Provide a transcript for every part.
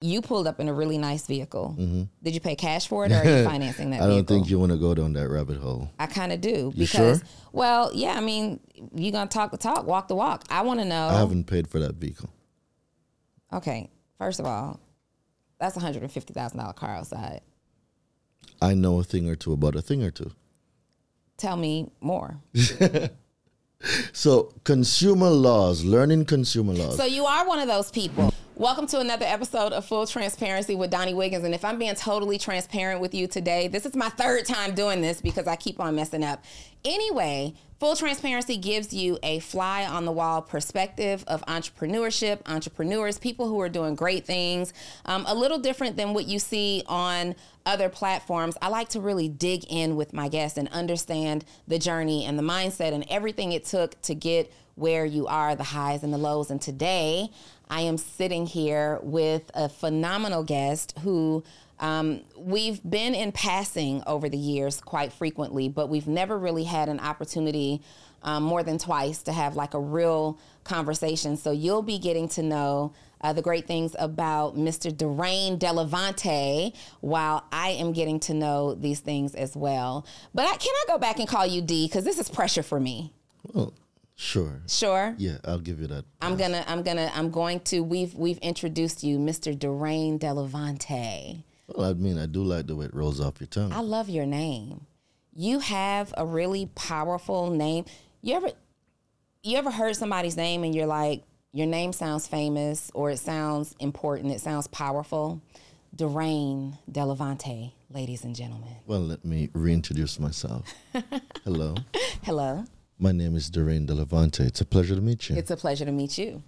You pulled up in a really nice vehicle. Did you pay cash for it or are you financing that Mm-hmm. I don't vehicle? think you want to go down that rabbit hole. I kind of do You because, sure? well, yeah. I mean, you're gonna talk the talk, walk the walk. I want to know. I haven't paid for that vehicle. Okay, first of all, that's a hundred and fifty thousand dollar car outside. I know a thing or two about a thing or two. Tell me more. So, consumer laws, learning consumer laws. So you are one of those people. Welcome to another episode of Full Transparency with Donni Wiggins. And if I'm being totally transparent with you today, this is my third time doing this because I keep on messing up. Anyway, Full Transparency gives you a fly on the wall perspective of entrepreneurship, entrepreneurs, people who are doing great things, um, a little different than what you see on other platforms. I like to really dig in with my guests and understand the journey and the mindset and everything it took to get where you are, the highs and the lows. And today, I am sitting here with a phenomenal guest who um, we've been in passing over the years quite frequently, but we've never really had an opportunity um, more than twice to have like a real conversation. So you'll be getting to know uh, the great things about Mr. Daraine Delevante while I am getting to know these things as well. But I cannot go back and call you D because this is pressure for me. Sure. Sure. Yeah, I'll give you that. I'm gonna, I'm gonna, I'm going to. We've we've introduced you, Mr. Daraine Delevante. Well, I mean, I do like the way it rolls off your tongue. I love your name. You have a really powerful name. You ever, you ever heard somebody's name and you're like, your name sounds famous or it sounds important. It sounds powerful. Daraine Delevante, ladies and gentlemen. well, let me reintroduce myself. Hello. Hello. My name is Daraine Delevante. It's a pleasure to meet you. It's a pleasure to meet you.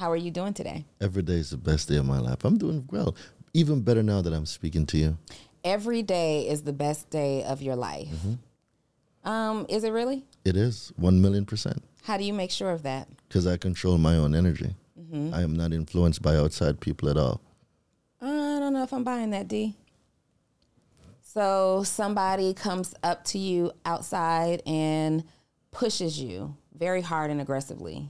How are you doing today? Every day is the best day of my life. I'm doing well. Even better now that I'm speaking to you. Every day is the best day of your life. Um, is it really? It is 1 million percent. How do you make sure of that? Because I control my own energy. I am not influenced by outside people at all. I don't know if I'm buying that, D. So somebody comes up to you outside and pushes you very hard and aggressively.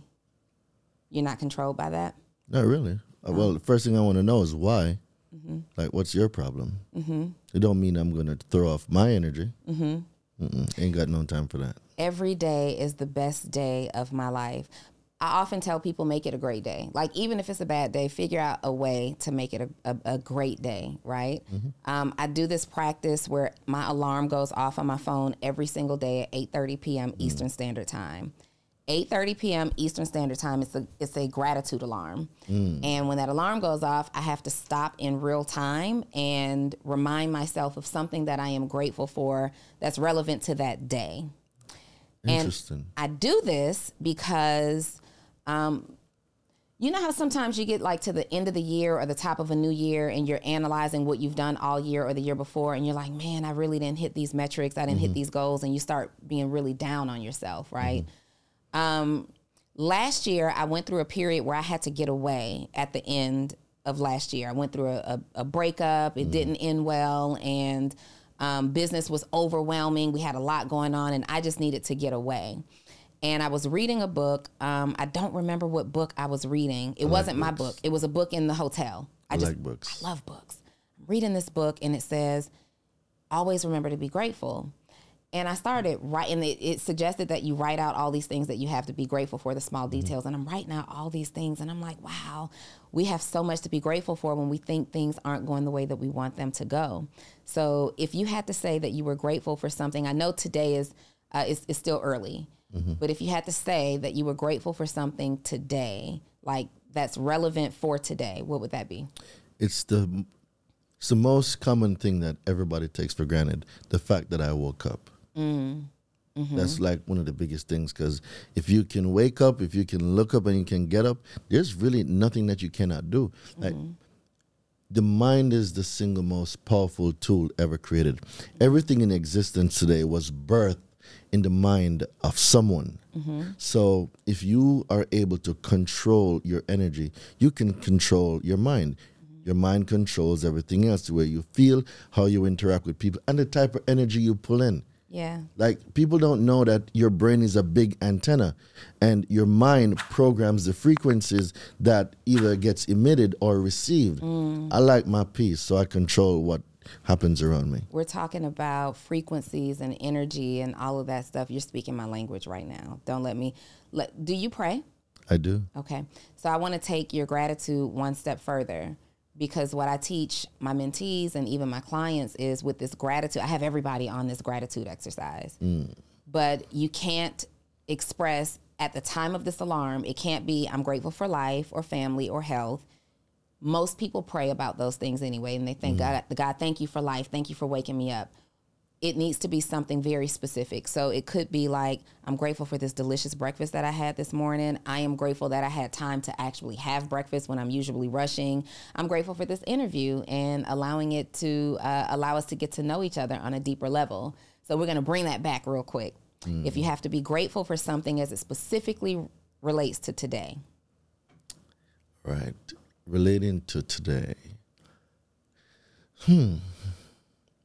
You're not controlled by that? Not really. Uh, Well, the first thing I want to know is why. Like, what's your problem? Mm-hmm. It don't mean I'm going to throw off my energy. Mm-hmm. Ain't got no time for that. Every day is the best day of my life. I often tell people make it a great day. Like even if it's a bad day, figure out a way to make it a, a, a great day, right? Mm-hmm. Um, I do this practice where my alarm goes off on my phone every single day at 8:30 p.m. Mm. Eastern Standard Time. 8:30 p.m. Eastern Standard Time. It's a it's a gratitude alarm, mm. and when that alarm goes off, I have to stop in real time and remind myself of something that I am grateful for that's relevant to that day. Interesting. I do this because, um, you know how sometimes you get like to the end of the year or the top of a new year and you're analyzing what you've done all year or the year before, and you're like, man, I really didn't hit these metrics, I didn't hit these goals, and you start being really down on yourself, right? Um, last year, I went through a period where I had to get away at the end of last year. I went through a, a, a breakup, it didn't end well, and um, business was overwhelming. We had a lot going on, and I just needed to get away. And I was reading a book. Um, I don't remember what book I was reading. It wasn't my book. It was a book in the hotel. I, I just like books. I love books. I'm reading this book, and it says, "Always remember to be grateful." And I started writing. It, it suggested that you write out all these things that you have to be grateful for, the small details. And I'm writing out all these things, and I'm like, wow, we have so much to be grateful for when we think things aren't going the way that we want them to go. So if you had to say that you were grateful for something, I know today is uh, is, is still early, Mm-hmm. but if you had to say that you were grateful for something today, like that's relevant for today, what would that be? It's the it's the most common thing that everybody takes for granted. The fact that I woke up. Mm. Mm-hmm. That's like one of the biggest things because if you can wake up, if you can look up and you can get up, there's really nothing that you cannot do. Like mm-hmm. the mind is the single most powerful tool ever created. Everything in existence today was birthed in the mind of someone. Mm-hmm. So if you are able to control your energy, you can control your mind. Mm-hmm. Your mind controls everything else, the way you feel, how you interact with people, and the type of energy you pull in. Yeah. Like people don't know that your brain is a big antenna and your mind programs the frequencies that either gets emitted or received. Mm. I like my peace so I control what happens around me. We're talking about frequencies and energy and all of that stuff. You're speaking my language right now. Don't let me let do you pray? I do. Okay. So I want to take your gratitude one step further because what I teach my mentees and even my clients is with this gratitude. I have everybody on this gratitude exercise. Mm. But you can't express at the time of this alarm, it can't be I'm grateful for life or family or health. Most people pray about those things anyway and they thank God God, thank you for life, thank you for waking me up it needs to be something very specific. So it could be like, I'm grateful for this delicious breakfast that I had this morning. I am grateful that I had time to actually have breakfast when I'm usually rushing. I'm grateful for this interview and allowing it to uh, allow us to get to know each other on a deeper level. So we're going to bring that back real quick. If you have to be grateful for something as it specifically relates to today. Right. Relating to today. Hmm.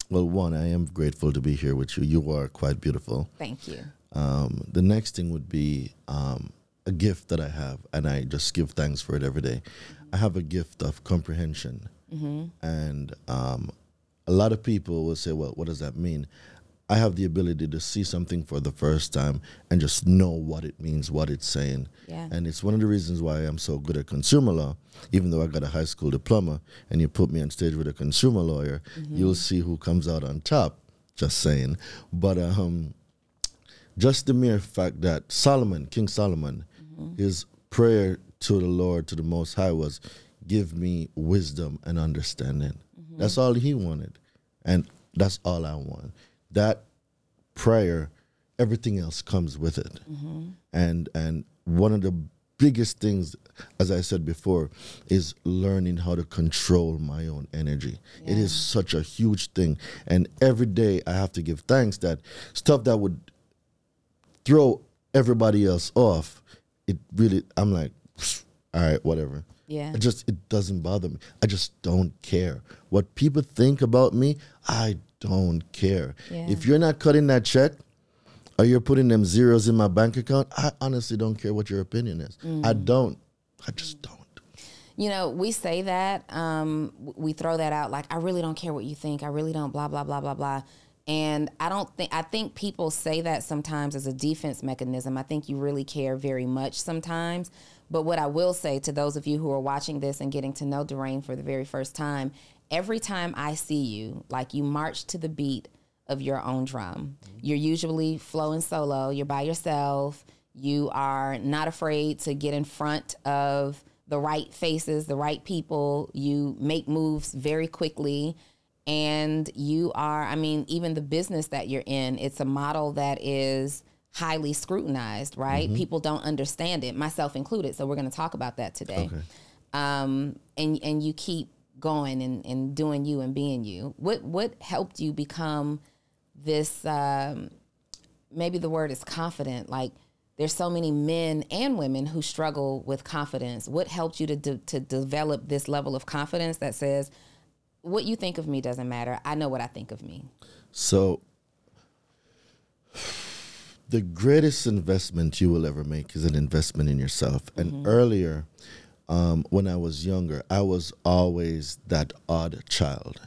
Well, one, I am grateful to be here with you. You are quite beautiful. Thank you. Um, the next thing would be um, a gift that I have, and I just give thanks for it every day. I have a gift of comprehension, and um, a lot of people will say, "Well, what does that mean?" I have the ability to see something for the first time and just know what it means, what it's saying. Yeah. And it's one of the reasons why I'm so good at consumer law, even though I got a high school diploma. And you put me on stage with a consumer lawyer, mm-hmm. you'll see who comes out on top. Just saying. But um, just the mere fact that Solomon, King Solomon, mm-hmm. his prayer to the Lord, to the Most High, was, "Give me wisdom and understanding." Mm-hmm. That's all he wanted, and that's all I want. That prayer, everything else comes with it, mm-hmm. and and one of the biggest things, as I said before, is learning how to control my own energy. It is such a huge thing, and every day I have to give thanks that stuff that would throw everybody else off, it really I'm like, all right, whatever. Yeah. Just it doesn't bother me. I just don't care. What people think about me, I don't care. Yeah. If you're not cutting that check or you're putting them zeros in my bank account, I honestly don't care what your opinion is. I Mm. don't. I just don't. You know, we say that, um, we throw that out like, I really don't care what you think. I really don't, blah, blah, blah, blah, blah. And I don't think, I think people say that sometimes as a defense mechanism. I think you really care very much sometimes. But what I will say to those of you who are watching this and getting to know Daraine for the very first time, every time I see you, like you march to the beat of your own drum. You're usually flowing solo, you're by yourself, you are not afraid to get in front of the right faces, the right people. You make moves very quickly. And you are, I mean, even the business that you're in, it's a model that is highly scrutinized, right? People don't understand it, myself included. So we're going to talk about that today. Um, and and you keep going and, and doing you and being you. What what helped you become this? Um, maybe the word is confident. Like there's so many men and women who struggle with confidence. What helped you to de- to develop this level of confidence that says, "What you think of me doesn't matter. I know what I think of me." So the greatest investment you will ever make is an investment in yourself. And earlier, um, when I was younger, I was always that odd child.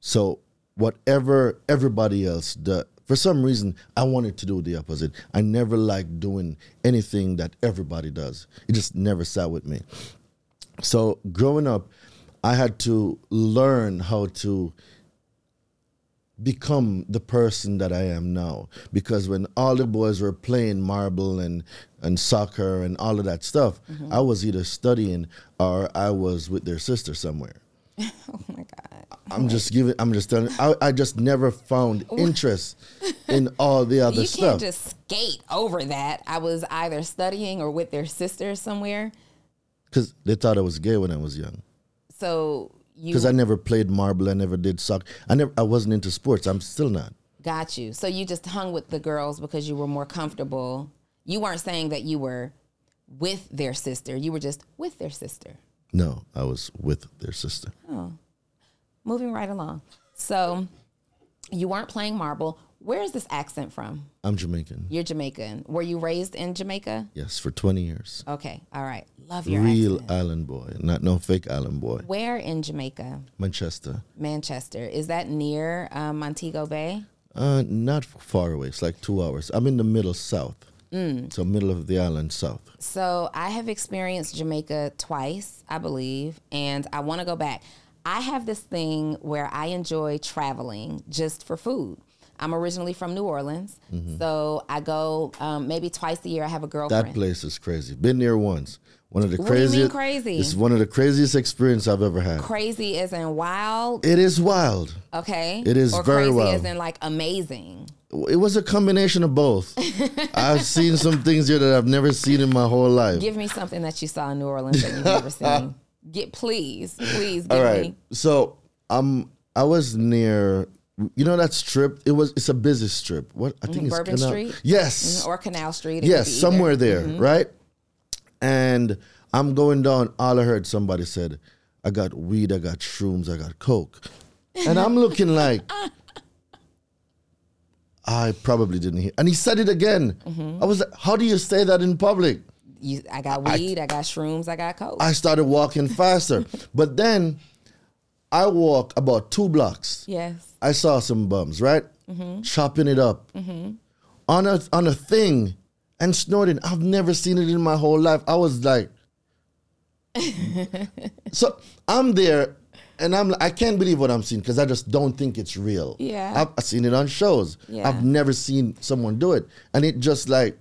So whatever everybody else does, for some reason, I wanted to do the opposite. I never liked doing anything that everybody does. It just never sat with me. So growing up, I had to learn how to become the person that I am now. Because when all the boys were playing marble and, and soccer and all of that stuff, mm-hmm. I was either studying or I was with their sister somewhere. Oh my God. I'm just giving. I'm just telling. I, I just never found interest in all the other You stuff. can't just skate over that. I was either studying or with their sister somewhere. Because they thought I was gay when I was young. So you Because I never played marble. I never did soccer. I never. I wasn't into sports. I'm still not. Got you. So you just hung with the girls because you were more comfortable. You weren't saying that you were with their sister. You were just with their sister. No, I was with their sister. Oh, moving right along. So you weren't playing marble. Where is this accent from? I'm Jamaican. You're Jamaican. Were you raised in Jamaica? Yes, for 20 years. Okay, all right. Love your Real accent. island boy, not no fake island boy. Where in Jamaica? Manchester. Manchester. Is that near um, Montego Bay? Uh, not far away. It's like two hours. I'm in the middle south. Mm. So middle of the island south. So I have experienced Jamaica twice, I believe, and I want to go back. I have this thing where I enjoy traveling just for food. I'm originally from New Orleans, so I go um, maybe twice a year. I have a girlfriend. That place is crazy. Been there once. One of the What do you mean craziest. crazy? It's one of the craziest experience I've ever had. Crazy is in wild, It is wild. okay? It is or very crazy wild. as in like amazing. It was a combination of both. I've seen some things here that I've never seen in my whole life. Give me something that you saw in New Orleans that you've never seen. Get please, please give All right. me. So um, I was near. You know that strip? It was. It's a busy strip. What I think it's Bourbon Canal- Street? Yes. Or Canal Street. Yes, somewhere there, Mm-hmm. right? And I'm going down. All I heard somebody said, "I got weed, I got shrooms, I got coke," and I'm looking like. I probably didn't hear. And he said it again. Mm-hmm. I was like, how do you say that in public? You, I got weed, I, got shrooms, I got coke. I started walking faster. but then I walk about two blocks. yes. I saw some bums, right? Chopping it up on a on a thing and snorting. I've never seen it in my whole life. I was like, so I'm there, and I'm I can't believe what I'm seeing because I just don't think it's real. Yeah. I've, I've seen it on shows. Yeah. I've never seen someone do it, and it just like,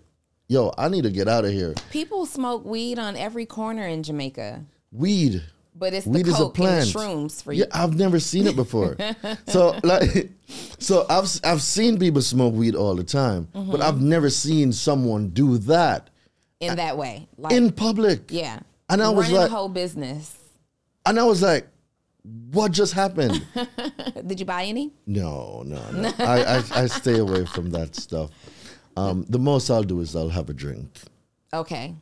yo, I need to get out of here. People smoke weed on every corner in Jamaica, Weed. but it's Weed the is a plant. shrooms for Yeah. I've never seen it before. so like, so I've I've seen people smoke weed all the time, Mm-hmm. but I've never seen someone do that in that way. Like, in public. yeah. And I was like- whole business. And I was like, what just happened? Did you buy any? no, no, no. I, I I stay away from that stuff. Um, the most I'll do is I'll have a drink. Okay.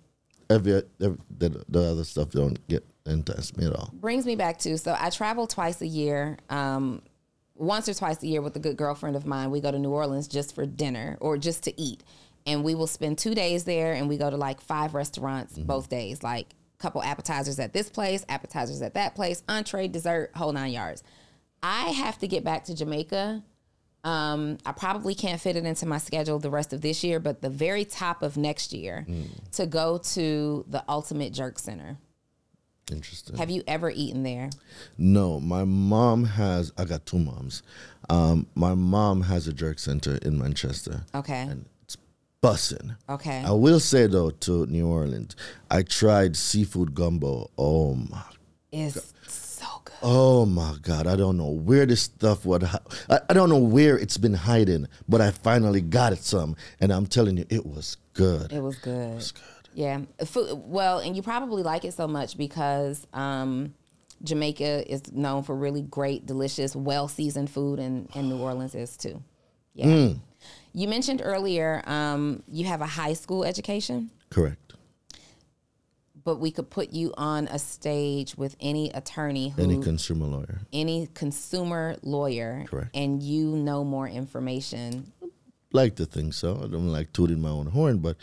Every, every the, the other stuff don't get entice me at all. Brings me back to so I travel twice a year. Um, once or twice a year with a good girlfriend of mine. We go to New Orleans just for dinner or just to eat. And we will spend two days there and we go to like five restaurants Mm-hmm. both days, like couple appetizers at this place, appetizers at that place, entree, dessert, whole nine yards. I have to get back to Jamaica. Um, I probably can't fit it into my schedule the rest of this year, but the very top of next year Mm. to go to the Ultimate Jerk Center. Interesting. Have you ever eaten there? No, my mom has. I got two moms. Um, my mom has a jerk center in Manchester, Okay. and it's bussin'. Okay. I will say though, to New Orleans, I tried seafood gumbo. Oh my, It's so good. oh my God! I don't know where this stuff would. Hi- I, I don't know where it's been hiding, but I finally got it some, and I'm telling you, it was good. It was good. It was good. Yeah. Food, well, and you probably like it so much because um, Jamaica is known for really great, delicious, well seasoned food, and, and New Orleans is too. Yeah. Mm. You mentioned earlier um, you have a high school education, Correct. but we could put you on a stage with any attorney who Any consumer lawyer. any consumer lawyer Correct. and you know more information like to think so. I don't like tooting my own horn, but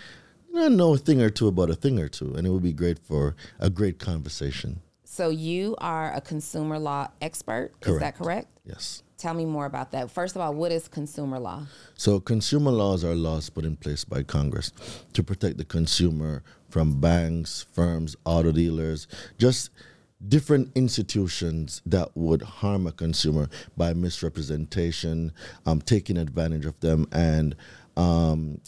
I know a thing or two about a thing or two, and it would be great for a great conversation. so you are a consumer law expert is that Correct. correct Yes. Tell me more about that. First of all what is consumer law? So, consumer laws are laws put in place by Congress to protect the consumer from banks, firms, auto dealers, just different institutions that would harm a consumer by misrepresentation, um, taking advantage of them, and um,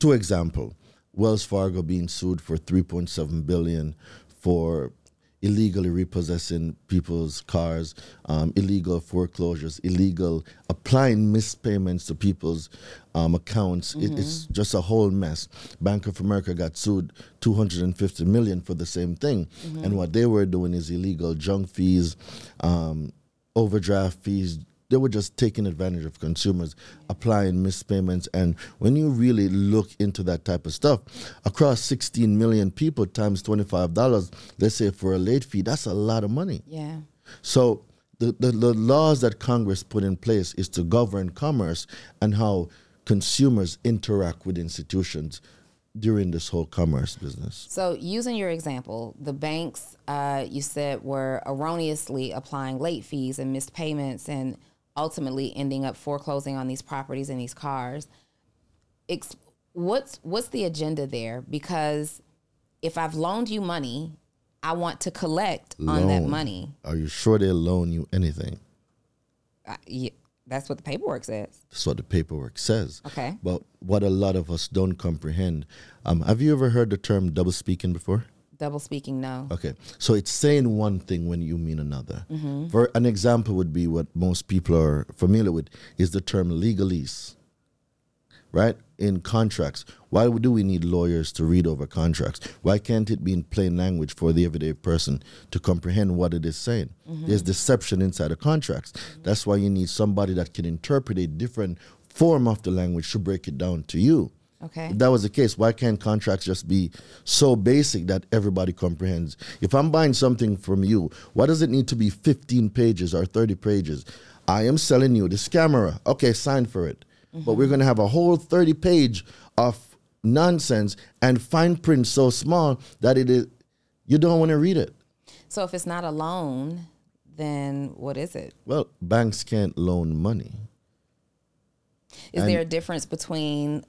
to example, Wells Fargo being sued for 3.7 billion for illegally repossessing people's cars, um, illegal foreclosures, illegal applying mispayments to people's um, accounts. It, it's just a whole mess. Bank of America got sued 250 million for the same thing, and what they were doing is illegal junk fees, um, overdraft fees. They were just taking advantage of consumers, applying mispayments. And when you really look into that type of stuff, across 16 million people times $25, let's say for a late fee, that's a lot of money. yeah So the, the, the laws that Congress put in place is to govern commerce and how consumers interact with institutions during this whole commerce business. So, using your example, the banks uh, you said were erroneously applying late fees and missed payments, and ultimately ending up foreclosing on these properties and these cars. Ex- what's what's the agenda there? Because if I've loaned you money, I want to collect on that money. Are you sure they'll loan you anything? Uh, yeah, that's what the paperwork says. That's what the paperwork says. Okay. But what a lot of us don't comprehend. Um, have you ever heard the term double speaking before? Double speaking, no. Okay, so it's saying one thing when you mean another. Mm-hmm. For an example, would be what most people are familiar with is the term legalese. Right in contracts, why do we need lawyers to read over contracts? Why can't it be in plain language for the everyday person to comprehend what it is saying? Mm-hmm. There's deception inside of contracts. Mm-hmm. That's why you need somebody that can interpret a different form of the language to break it down to you. Okay. If that was the case, why can't contracts just be so basic that everybody comprehends? If I'm buying something from you, why does it need to be 15 pages or 30 pages? I am selling you this camera. Okay, sign for it. But we're going to have a whole 30 page of nonsense and fine print so small that it is you don't want to read it. So if it's not a loan, then what is it? Well, banks can't loan money. Is And- there a difference between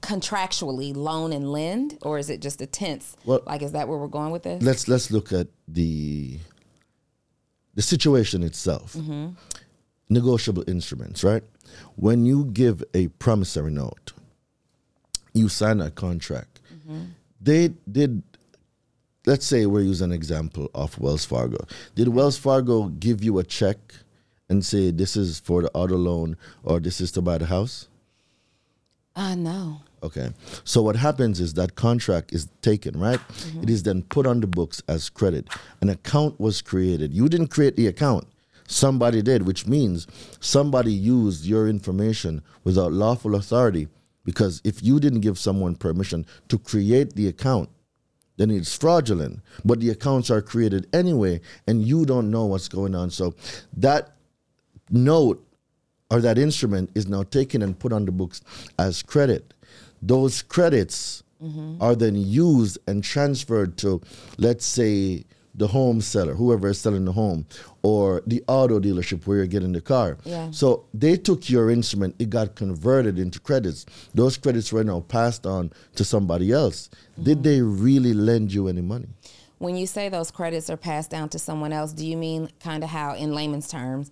contractually loan and lend, or is it just a tense? Well- like, is that where we're going with this? let's let's look at the the situation itself. Mm-hmm. Negotiable instruments, right? When you give a promissory note, you sign a contract. Mm-hmm. They did. Let's say we're using an example of Wells Fargo. Did Wells Fargo give you a check and say this is for the auto loan or this is to buy the house? Uh, no. Okay. So what happens is that contract is taken, right? It is then put on the books as credit. An account was created. You didn't create the account. Somebody did, which means somebody used your information without lawful authority because if you didn't give someone permission to create the account, then it's fraudulent. But the accounts are created anyway and you don't know what's going on. So that note or that instrument is now taken and put on the books as credit. Those credits mm-hmm. are then used and transferred to, let's say, the home seller, whoever is selling the home, or the auto dealership where you're getting the car. Yeah. So they took your instrument, it got converted into credits. Those credits were now passed on to somebody else. Did mm-hmm. they really lend you any money? When you say those credits are passed down to someone else, do you mean kind of how, in layman's terms,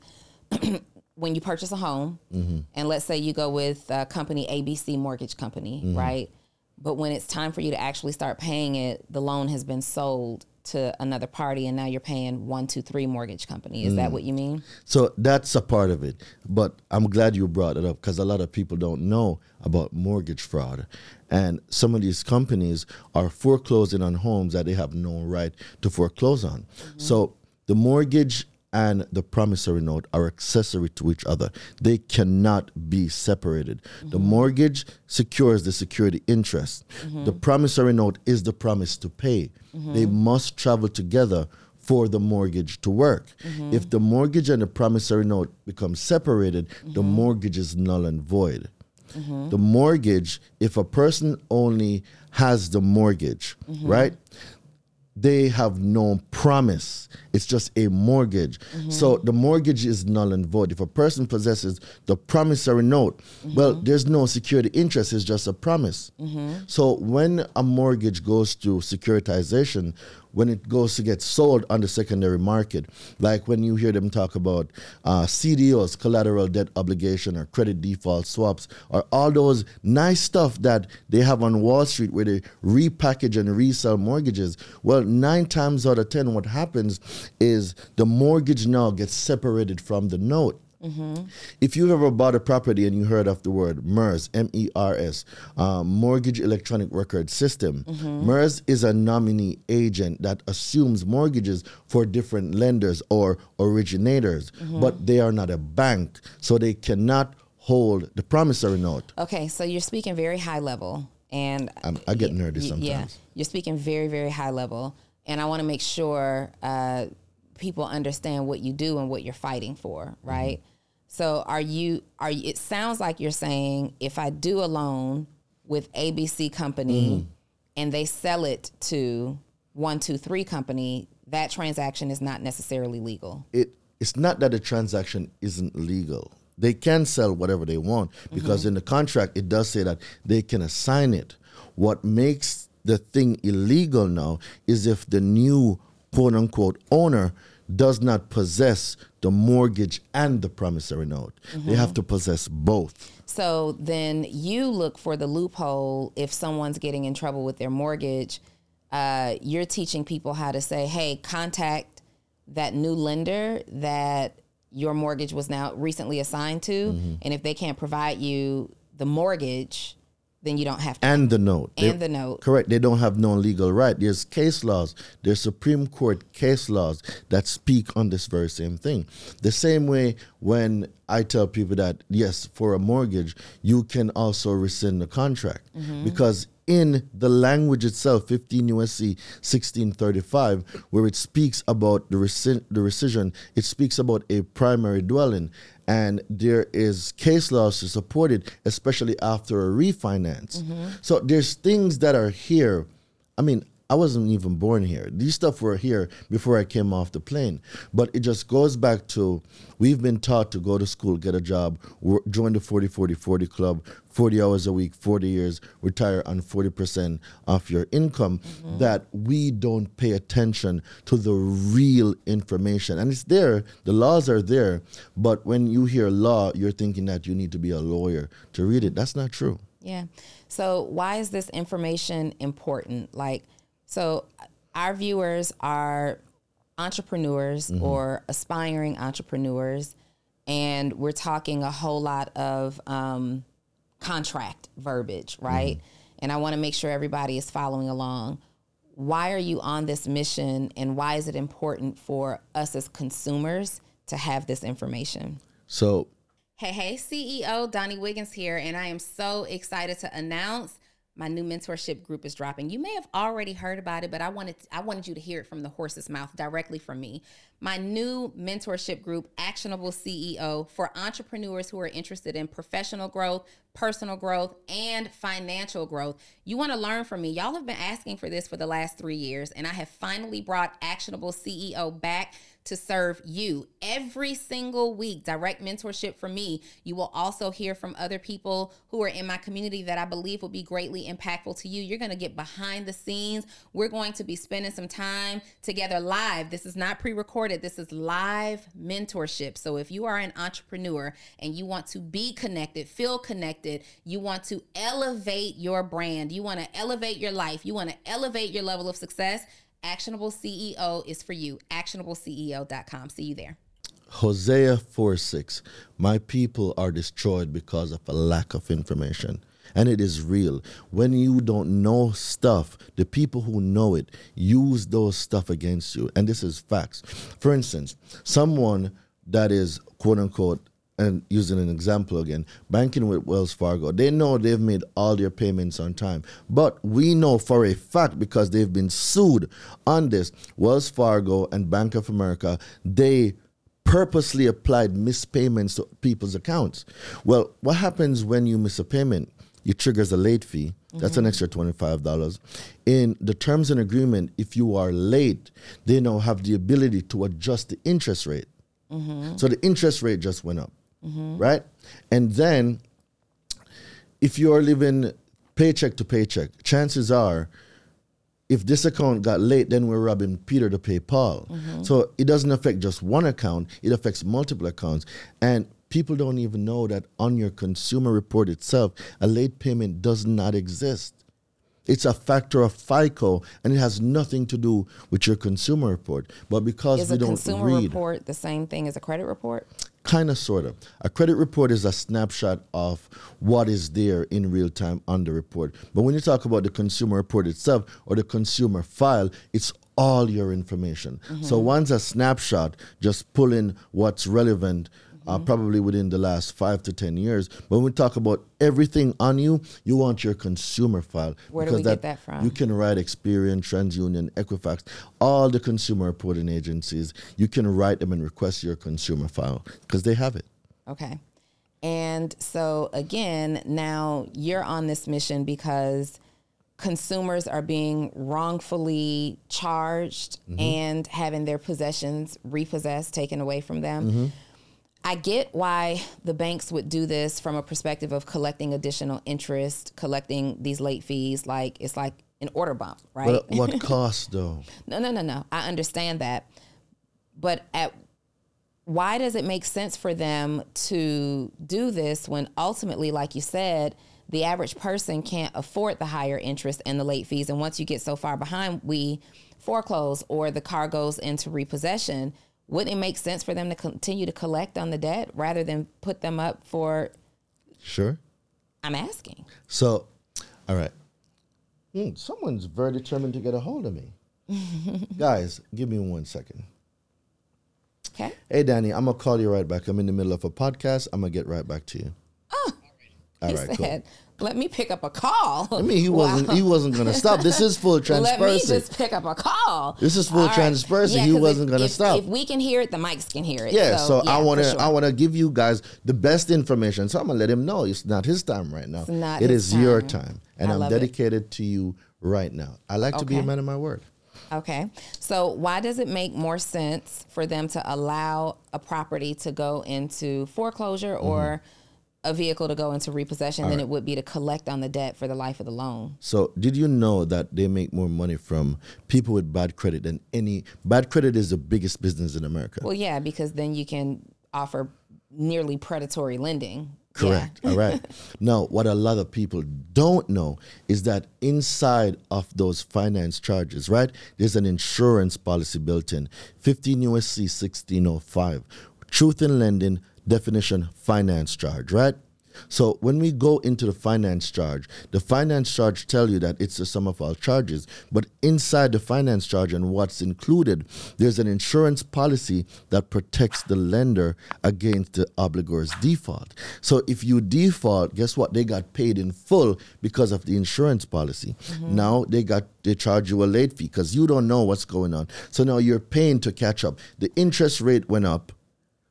when you purchase a home, mm-hmm. and let's say you go with uh, company ABC Mortgage Company, mm-hmm. right? But when it's time for you to actually start paying it, the loan has been sold to another party, and now you're paying one, two, three mortgage company. Is that mm. what you mean? So that's a part of it. But I'm glad you brought it up because a lot of people don't know about mortgage fraud. And some of these companies are foreclosing on homes that they have no right to foreclose on. Mm-hmm. So the mortgage and the promissory note are accessory to each other. They cannot be separated. The mm-hmm. mortgage secures the security interest. Mm-hmm. The promissory note is the promise to pay. Mm-hmm. They must travel together for the mortgage to work. If the mortgage and the promissory note become separated, the mortgage is null and void. The mortgage, if a person only has the mortgage, right? They have no promise. It's just a mortgage. Mm-hmm. So the mortgage is null and void. If a person possesses the promissory note, well, mm-hmm. there's no security interest, it's just a promise. Mm-hmm. So when a mortgage goes to securitization, when it goes to get sold on the secondary market, like when you hear them talk about uh, CDOs, collateral debt obligation, or credit default swaps, or all those nice stuff that they have on Wall Street where they repackage and resell mortgages. Well, nine times out of ten, what happens is the mortgage now gets separated from the note. If you've ever bought a property and you heard of the word MERS, M E R S, um, Mortgage Electronic Record System, MERS is a nominee agent that assumes mortgages for different lenders or originators, but they are not a bank, so they cannot hold the promissory note. Okay, so you're speaking very high level, and I'm- I get nerdy y- Yeah, sometimes. you're speaking very, very high level, and I want to make sure uh, people understand what you do and what you're fighting for, right? Mm-hmm. So are you are you, it sounds like you're saying if I do a loan with ABC company mm-hmm. and they sell it to one two three company, that transaction is not necessarily legal. It it's not that the transaction isn't legal. They can sell whatever they want because mm-hmm. in the contract it does say that they can assign it. What makes the thing illegal now is if the new quote unquote owner does not possess the mortgage and the promissory note. Mm-hmm. They have to possess both. So then you look for the loophole if someone's getting in trouble with their mortgage. Uh, you're teaching people how to say, hey, contact that new lender that your mortgage was now recently assigned to. Mm-hmm. And if they can't provide you the mortgage, then you don't have to. And the note. And they, the note. Correct. They don't have no legal right. There's case laws, there's Supreme Court case laws that speak on this very same thing. The same way when I tell people that, yes, for a mortgage, you can also rescind the contract. Mm-hmm. Because in the language itself, 15 USC 1635, where it speaks about the, rescind, the rescission, it speaks about a primary dwelling and there is case laws to support it, especially after a refinance. Mm-hmm. So there's things that are here. I mean, I wasn't even born here. These stuff were here before I came off the plane. But it just goes back to we've been taught to go to school, get a job, join the 40 40 40 club, 40 hours a week, 40 years, retire on 40% of your income, mm-hmm. that we don't pay attention to the real information. And it's there, the laws are there, but when you hear law, you're thinking that you need to be a lawyer to read it. That's not true. Yeah. So, why is this information important? Like, so our viewers are entrepreneurs mm-hmm. or aspiring entrepreneurs, and we're talking a whole lot of um, contract verbiage, right? Mm-hmm. And I want to make sure everybody is following along. Why are you on this mission, and why is it important for us as consumers to have this information? So, hey, hey, CEO Donni Wiggins here, and I am so excited to announce my new mentorship group is dropping. You may have already heard about it, but I wanted I wanted you to hear it from the horse's mouth directly from me. My new mentorship group, Actionable CEO, for entrepreneurs who are interested in professional growth, personal growth, and financial growth. You want to learn from me. Y'all have been asking for this for the last 3 years, and I have finally brought Actionable CEO back to serve you every single week. Direct mentorship from me. You will also hear from other people who are in my community that I believe will be greatly impactful to you. You're going to get behind the scenes. We're going to be spending some time together live. This is not pre recorded, this is live mentorship. So if you are an entrepreneur and you want to be connected, feel connected, you want to elevate your brand, you want to elevate your life, you want to elevate your level of success Actionable CEO is for you. ActionableCEO.com. See you there. Hosea 4 6. My people are destroyed because of a lack of information. And it is real. When you don't know stuff, the people who know it use those stuff against you. And this is facts. For instance, someone that is quote unquote and using an example again, banking with Wells Fargo, they know they've made all their payments on time. But we know for a fact because they've been sued on this, Wells Fargo and Bank of America, they purposely applied mispayments to people's accounts. Well, what happens when you miss a payment? It triggers a late fee. That's mm-hmm. an extra $25. In the terms and agreement, if you are late, they now have the ability to adjust the interest rate. Mm-hmm. So the interest rate just went up mm-hmm. right? And then if you are living paycheck to paycheck, chances are if this account got late, then we're robbing Peter to pay Paul. Mm-hmm. So it doesn't affect just one account, it affects multiple accounts. And people don't even know that on your consumer report itself, a late payment does not exist. It's a factor of FICO, and it has nothing to do with your consumer report. But because is we don't read, is a consumer report the same thing as a credit report? Kind of, sort of. A credit report is a snapshot of what is there in real time on the report. But when you talk about the consumer report itself or the consumer file, it's all your information. Mm-hmm. So one's a snapshot, just pulling what's relevant uh, probably within the last five to 10 years. But when we talk about everything on you, you want your consumer file. Where do we get that from? You can write Experian, TransUnion, Equifax, all the consumer reporting agencies. You can write them and request your consumer file because they have it. Okay. And so again, now you're on this mission because consumers are being wrongfully charged Mm-hmm. and having their possessions repossessed, taken away from them. Mm-hmm. I get why the banks would do this from a perspective of collecting additional interest, collecting these late fees. Like it's like an order bump, right? But what cost though? No, no, no, no. I understand that. But at why does it make sense for them to do this when ultimately, like you said, the average person can't afford the higher interest and the late fees? And once you get so far behind, we foreclose or the car goes into repossession. Wouldn't it make sense for them to continue to collect on the debt rather than put them up for? Sure. I'm asking. So, all right. Hmm, someone's very determined to get a hold of me. Guys, give me one second. Okay. Hey, Danny, I'm going to call you right back. I'm in the middle of a podcast. I'm going to get right back to you. All he right, cool. "Let me pick up a call." I mean, he wasn't he wasn't going to stop. This is full Let me just pick up a call. This is full All right. transparency. He 'cause if- wasn't gonna stop. If we can hear it, the mics can hear it. Yeah, so, yeah, I want to sure. I want to give you guys the best information. So I'm gonna let him know it's not his time right now. It's not It is your time. time, and I I'm love it. dedicated to you right now. I like to be a man of my word. Okay. So why does it make more sense for them to allow a property to go into foreclosure Mm-hmm. A vehicle to go into repossession than it would be to collect on the debt for the life of the loan? So, did you know that they make more money from people with bad credit than any bad credit is the biggest business in America? Well, yeah, because then you can offer nearly predatory lending. Correct. All right. Now, what a lot of people don't know is that inside of those finance charges, right, there's an insurance policy built in 15 USC 1605. Truth in lending, definition, finance charge, right? So when we go into the finance charge, the finance charge tell you that it's the sum of all charges, but inside the finance charge and what's included, there's an insurance policy that protects the lender against the obligor's default. So if you default, guess what? They got paid in full because of the insurance policy. Mm-hmm. Now they got they charge you a late fee because you don't know what's going on. So now you're paying to catch up. The interest rate went up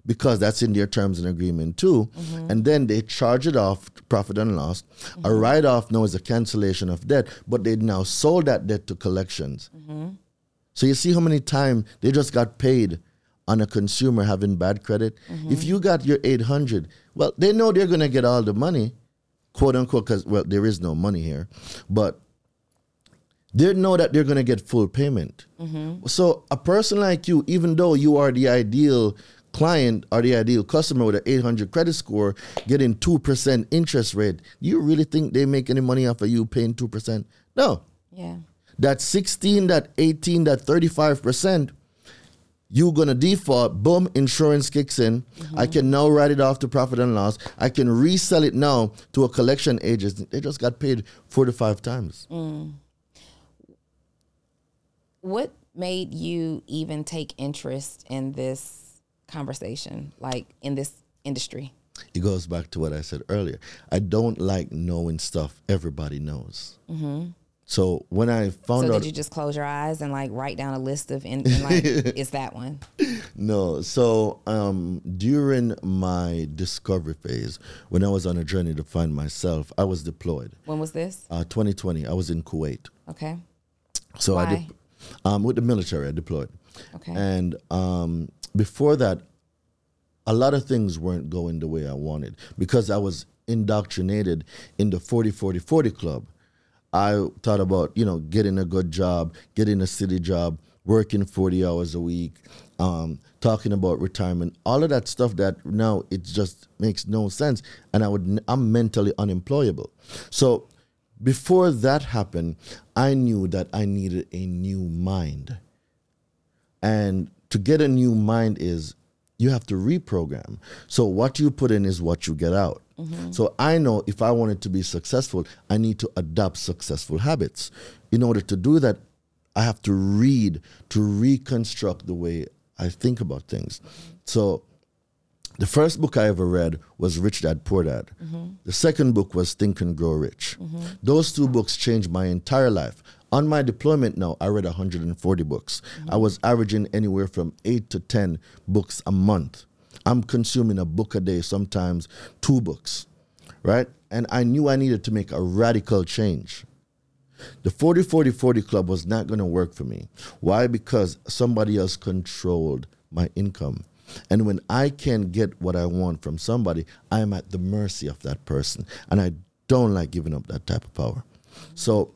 because that's in their terms and agreement too. Mm-hmm. And then they charge it off profit and loss. A mm-hmm. write off now is a cancellation of debt, but they now sold that debt to collections. Mm-hmm. So you see how many times they just got paid on a consumer having bad credit. If you got your 800, well, they know they're going to get all the money, quote unquote, because, well, there is no money here. But they know that they're going to get full payment. So a person like you, even though you are the ideal client or the ideal customer with an 800 credit score, getting 2% interest rate, do you really think they make any money off of you paying 2%? No. Yeah. That 16, that 18, that 35%, you're going to default, boom, insurance kicks in. I mm-hmm. can now write it off to profit and loss. I can resell it now to a collection agent. They just got paid four to five times. Mm. What made you even take interest in this conversation, like in this industry? it goes back to what I said earlier. I don't like knowing stuff everybody knows. So when I found So out, did you just close your eyes and like write down a list of in, and like it's that one? no, so um, during my discovery phase, when I was on a journey to find myself, I was deployed. When was this? Uh, 2020, I was in Kuwait. Okay. So I Why? um, with the military, I deployed. Okay. And um, before that, a lot of things weren't going the way I wanted because I was indoctrinated in the 40 40 40 club. I thought about, you know, getting a good job, getting a city job, working 40 hours a week, um, talking about retirement, all of that stuff that now it just makes no sense. And I would, I'm mentally unemployable. So before that happened, I knew that I needed a new mind. And to get a new mind is you have to reprogram. So what you put in is what you get out. Mm-hmm. So I know if I wanted to be successful, I need to adopt successful habits. In order to do that, I have to read to reconstruct the way I think about things. So The first book I ever read was Rich Dad Poor Dad. Mm-hmm. The second book was Think and Grow Rich. Mm-hmm. Those two books changed my entire life. On my deployment now, I read 140 books. I was averaging anywhere from 8 to 10 books a month. I'm consuming a book a day, sometimes two books, right? And I knew I needed to make a radical change. The 40 40 40 club was not going to work for me. Why? Because somebody else controlled my income. And when I can't get what I want from somebody, I am at the mercy of that person. And I don't like giving up that type of power. So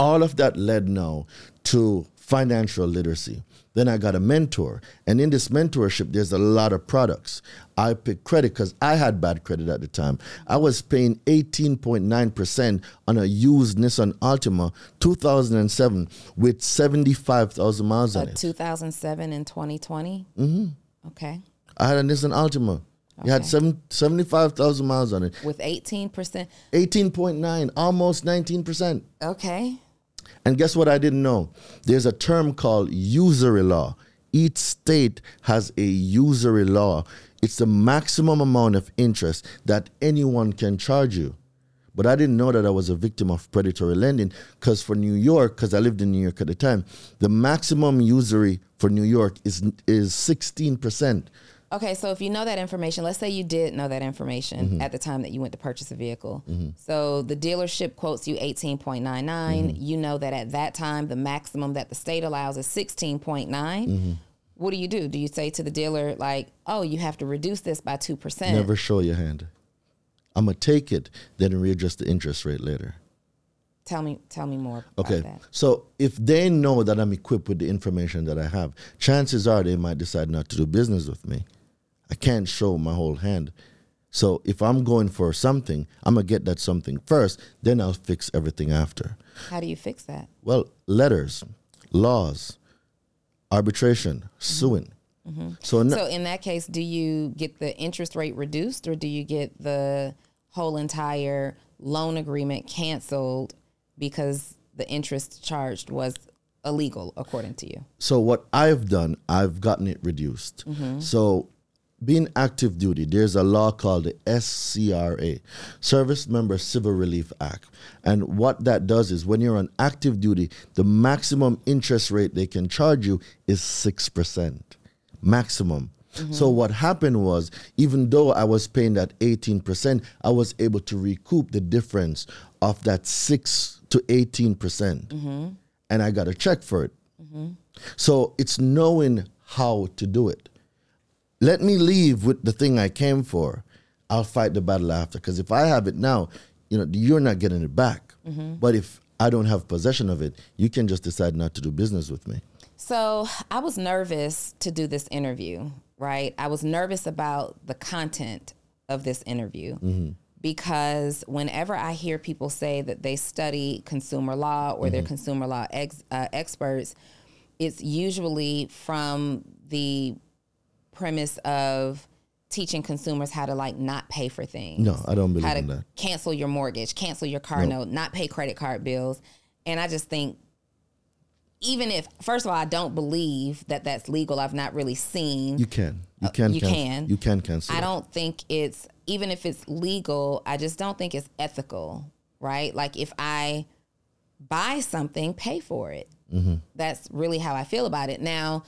all of that led now to financial literacy. Then I got a mentor. And in this mentorship, there's a lot of products. I picked credit because I had bad credit at the time. I was paying 18.9% on a used Nissan Altima 2007 with 75,000 miles on it. 2007 and 2020. Mm-hmm. Okay. I had a Nissan Altima. You had Okay. seven, 75,000 miles on it. With 18%. 18.9, almost 19%. Okay. And guess what I didn't know? There's a term called usury law. Each state has a usury law. It's the maximum amount of interest that anyone can charge you. But I didn't know that I was a victim of predatory lending because for New York, because I lived in New York at the time, the maximum usury for New York is is 16%. Okay, so if you know that information, let's say you did know that information Mm-hmm. at the time that you went to purchase a vehicle. So the dealership quotes you 18.99. Mm-hmm. You know that at that time, the maximum that the state allows is 16.9. Mm-hmm. What do you do? Do you say to the dealer, like, oh, you have to reduce this by 2%? Never show your hand. I'm going to take it, then readjust the interest rate later. Tell me, tell me more Okay. about that. So if they know that I'm equipped with the information that I have, chances are they might decide not to do business with me. I can't show my whole hand. So if I'm going for something, I'm going to get that something first, then I'll fix everything after. How do you fix that? Well, letters, laws, arbitration, suing. Mm-hmm. So, no, So in that case, do you get the interest rate reduced or do you get the whole entire loan agreement canceled because the interest charged was illegal according to you? so what I've done, I've gotten it reduced. Mm-hmm. So being active duty, there's a law called the SCRA, Service Member Civil Relief Act. And what that does is when you're on active duty, the maximum interest rate they can charge you is 6%. Maximum. Mm-hmm. So what happened was, even though I was paying that 18%, I was able to recoup the difference of that 6 to 18%. percent mm-hmm. And I got a check for it. Mm-hmm. So it's knowing how to do it. Let me leave with the thing I came for. I'll fight the battle after. Because if I have it now, you know, you're not getting it back. Mm-hmm. But if I don't have possession of it, you can just decide not to do business with me. So I was nervous to do this interview, right? I was nervous about the content of this interview mm-hmm. because whenever I hear people say that they study consumer law or they're mm-hmm. consumer law ex, uh, experts, it's usually from the premise of teaching consumers how to like not pay for things No, I don't believe how to in that. cancel your mortgage, cancel your car note, not pay credit card bills. And I just think, even if, first of all, I don't believe that that's legal. I've not really seen. You can. You uh, can. you cancel- can. You can cancel. I don't think it's, even if it's legal, I just don't think it's ethical, right? Like if I buy something, pay for it. Mm-hmm. That's really how I feel about it. Now,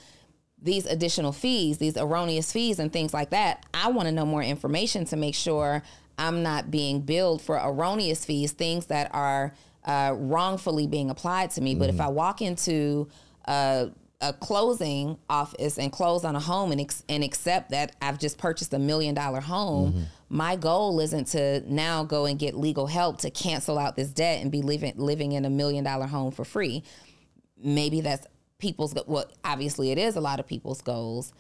these additional fees, these erroneous fees and things like that, I want to know more information to make sure I'm not being billed for erroneous fees, things that are uh, wrongfully being applied to me. But if I walk into a, a closing office and close on a home and, ex- and accept that I've just purchased a million dollar home, my goal isn't to now go and get legal help to cancel out this debt and be living living in a million dollar home for free. Maybe that's people's well obviously it is a lot of people's goals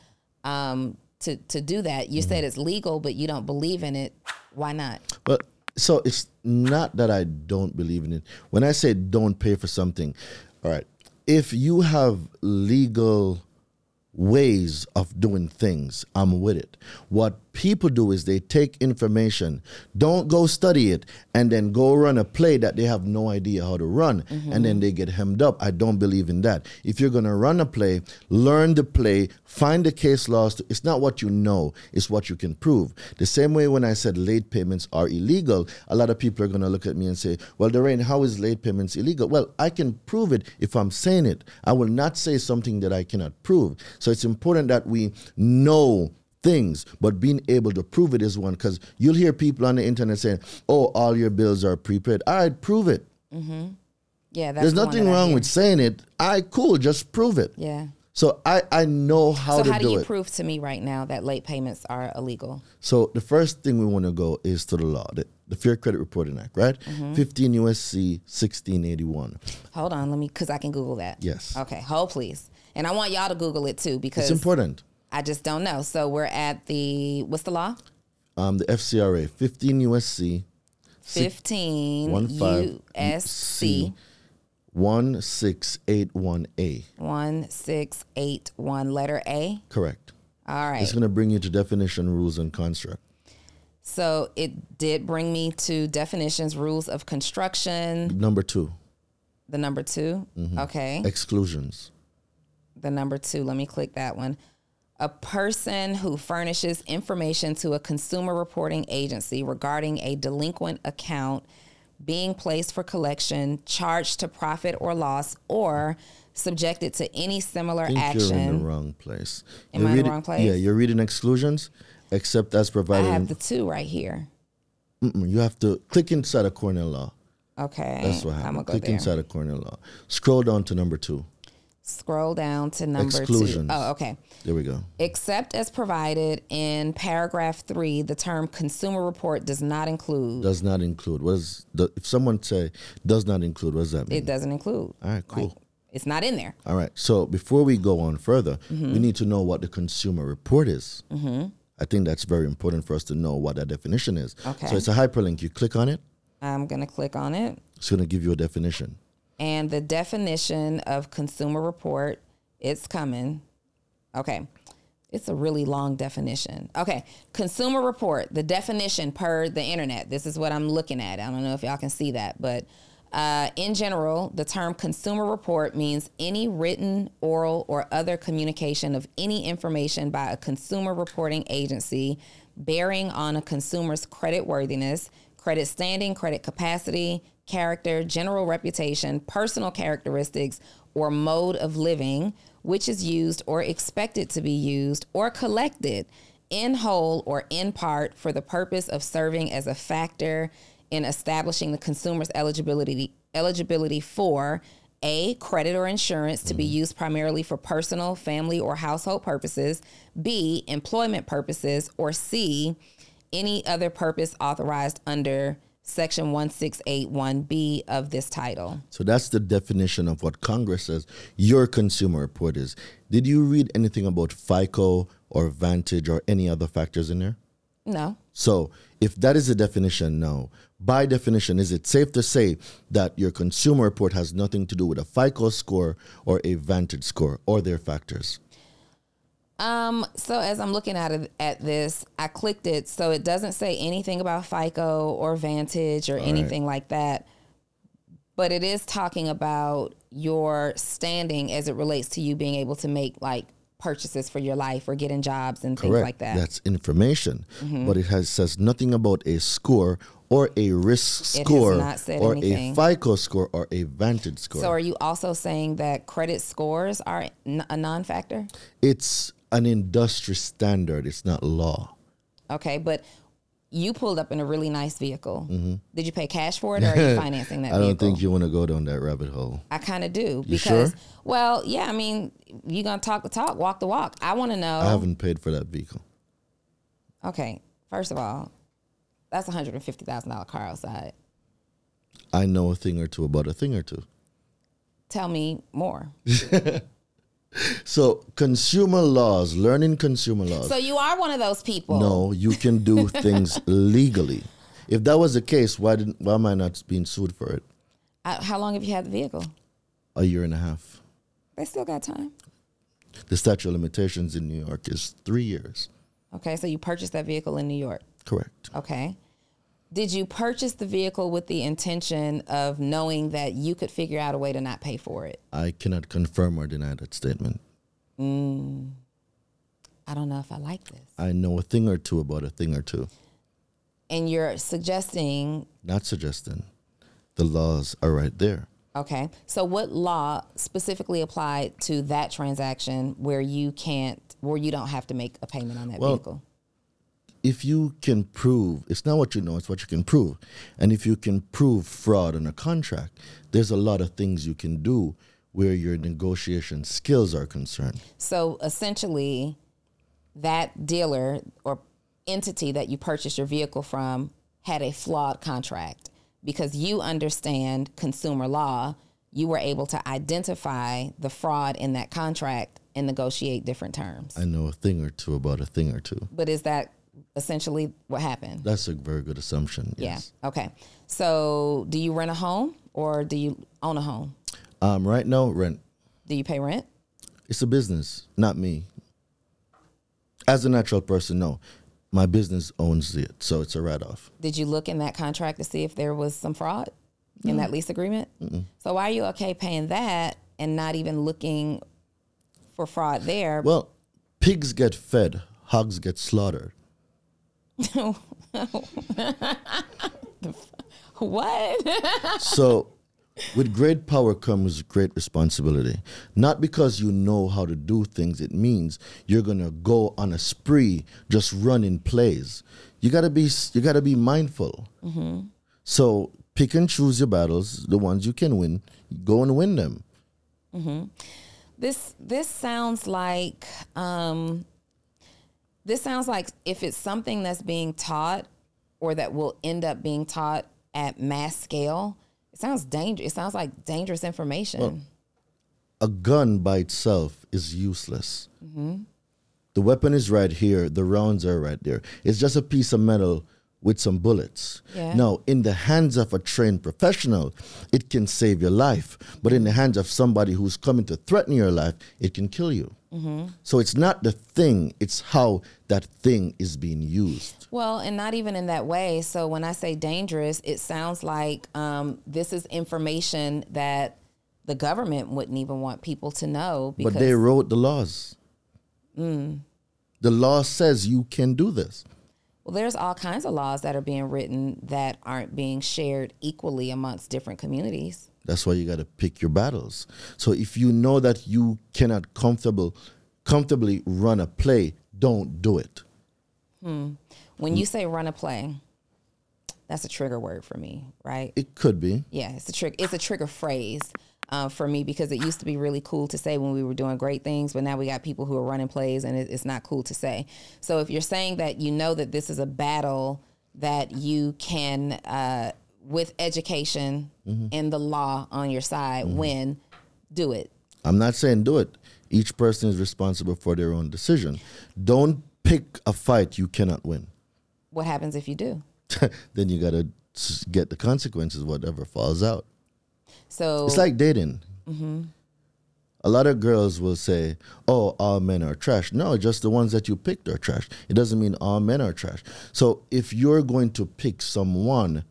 um to to do that you said it's legal but you don't believe in it why not But so it's not that I don't believe in it. When I say don't pay for something, all right, if you have legal ways of doing things, I'm with it. What people do is they take information, don't go study it, and then go run a play that they have no idea how to run, and then they get hemmed up. I don't believe in that. If you're to run a play, learn the play, find the case laws. It's not what you know, it's what you can prove. The same way when I said late payments are illegal, a lot of people are to look at me and say, Well, Doreen, how is late payments illegal? Well, I can prove it if I'm saying it. I will not say something that I cannot prove. So it's important that we know things, but being able to prove it is one because you'll hear people on the internet saying, Oh, all your bills are prepaid. All right, prove it. Yeah, that's There's the nothing wrong with saying it. All right, cool, just prove it. Yeah. So I, I know how to. So how do do you it. prove to me right now that late payments are illegal? So the first thing we want to go is to the law, the, the Fair Credit Reporting Act, right? Mm-hmm. 15 USC 1681. Hold on, let me because I can Google that. Yes. Okay, hold please. And I want y'all to Google it too because It's important. I just don't know. So we're at the what's the law? Um, the FCRA 15 USC 15 one five USC 1681A. 1681 letter A. Correct. All right. It's going to bring you to definition, rules, and construct. So it did bring me to definitions, rules of construction, Number two, the number 2. Mm-hmm. Okay. exclusions. the number two. Let me click that one. A person who furnishes information to a consumer reporting agency regarding a delinquent account being placed for collection, charged to profit or loss, or subjected to any similar think you're in the action. wrong place. Am You're I in the wrong place? Yeah, you're reading exclusions, except as provided. I have the two right here. Mm-mm, you have to click inside of Cornell Law. Okay. That's what I'm happened. gonna go Click there. inside of Cornell Law. Scroll down to number two. Scroll down to number Exclusions. two. Oh, okay. There we go. Except as provided in paragraph three, the term consumer report does not include. Does not include. What is the, if someone say does not include? What does that mean? It doesn't include. All right, cool. It's not in there. All right. So before we go on further, Mm-hmm. we need to know what the consumer report is. I think that's very important for us to know what that definition is. Okay. So it's a hyperlink. You click on it. I'm going to click on it. It's going to give you a definition. And the definition of consumer report, it's coming. Okay. It's a really long definition. Okay. Consumer report, the definition per the internet. This is what I'm looking at. I don't know if y'all can see that, but uh, in general, the term consumer report means any written, oral, or other communication of any information by a consumer reporting agency bearing on a consumer's credit worthiness, credit standing, credit capacity, character, general reputation, personal characteristics, or mode of living, which is used or expected to be used or collected in whole or in part for the purpose of serving as a factor in establishing the consumer's eligibility eligibility for a credit or insurance to be mm-hmm. used primarily for personal, family, or household purposes, B employment purposes, or C any other purpose authorized under section 1681B of this title. So that's the definition of what Congress says your consumer report is. Did you read anything about FICO or Vantage or any other factors in there? No. So, if that is the definition no. by definition, is it safe to say that your consumer report has nothing to do with a FICO score or a Vantage score or their factors? Um, so as I'm looking at it, at this, I clicked it, so it doesn't say anything about FICO or Vantage or anything like that. But it is talking about your standing as it relates to you being able to make like purchases for your life or getting jobs and things like that. Mm-hmm. That's information, but it has says nothing about a score or a risk score or anything. a FICO score or a Vantage score. so are you also saying that credit scores are n- a non-factor? it's an industry standard. It's not law. Okay, but you pulled up in a really nice vehicle. Did you pay cash for it or are you financing that Mm-hmm. I don't vehicle? think you want to go down that rabbit hole. I kind of do You because, sure? well, yeah. I mean, you're gonna talk the talk, walk the walk. I want to know. I haven't paid for that vehicle. Okay, first of all, that's a hundred and fifty thousand dollar car outside. I know a thing or two about a thing or two. Tell me more. So consumer laws, learning consumer laws. So you are one of those people. no, you can do things legally. If that was the case, why didn't why am I not being sued for it? I, how long have you had the vehicle? A year and a half. They still got time. The statute of limitations in New York is three years. Okay, so you purchased that vehicle in New York. Correct. Okay. Did you purchase the vehicle with the intention of knowing that you could figure out a way to not pay for it? I cannot confirm or deny that statement. Mm. I don't know if I like this. I know a thing or two about a thing or two. And you're suggesting, Not suggesting. The laws are right there. okay, so what law specifically applied to that transaction where you can't, where you don't have to make a payment on that Well, vehicle? If you can prove, it's not what you know, it's what you can prove. And if you can prove fraud in a contract, there's a lot of things you can do where your negotiation skills are concerned. So essentially, that dealer or entity that you purchased your vehicle from had a flawed contract because you understand consumer law. You were able to identify the fraud in that contract and negotiate different terms. I know a thing or two about a thing or two. But is that essentially what happened? That's a very good assumption. Yeah. Okay. So, do you rent a home or do you own a home? Um, right now, rent. Do you pay rent? It's a business, not me. As a natural person, no. My business owns it, so it's a write off. Did you look in that contract to see if there was some fraud in that lease agreement? So why are you okay paying that and not even looking for fraud there? Well, pigs get fed, hogs get slaughtered. what? So, with great power comes great responsibility. Not because you know how to do things, it means you're gonna go on a spree, just running plays. You gotta be you gotta be mindful. So pick and choose your battles. The ones you can win, go and win them. this this sounds like um, this sounds like if it's something that's being taught or that will end up being taught at mass scale, it sounds dangerous. It sounds like dangerous information. a gun by itself is useless. Mm-hmm. The weapon is right here. The rounds are right there. It's just a piece of metal with some bullets. Yeah. Now, in the hands of a trained professional, it can save your life. But in the hands of somebody who's coming to threaten your life, it can kill you. So it's not the thing, it's how that thing is being used. Well, and not even in that way. So when I say dangerous, it sounds like um, this is information that the government wouldn't even want people to know because But they wrote the laws. The law says you can do this. well, there's all kinds of laws that are being written that aren't being shared equally amongst different communities. That's why you got to pick your battles. So if you know that you cannot comfortable comfortably run a play, don't do it. Hmm. When you say run a play, that's a trigger word for me, right? It could be. Yeah, it's a trick. It's a trigger phrase uh, for me because it used to be really cool to say when we were doing great things, but now we got people who are running plays and it, it's not cool to say. So if you're saying that you know that this is a battle that you can, uh, with education mm-hmm. and the law on your side, mm-hmm. when do it. I'm not saying do it. Each person is responsible for their own decision. Don't pick a fight you cannot win. What happens if you do? then you got to get the consequences, whatever falls out. So It's like dating. Mm-hmm. A lot of girls will say, "Oh, all men are trash." No, just the ones that you picked are trash. It doesn't mean all men are trash. So if you're going to pick someone,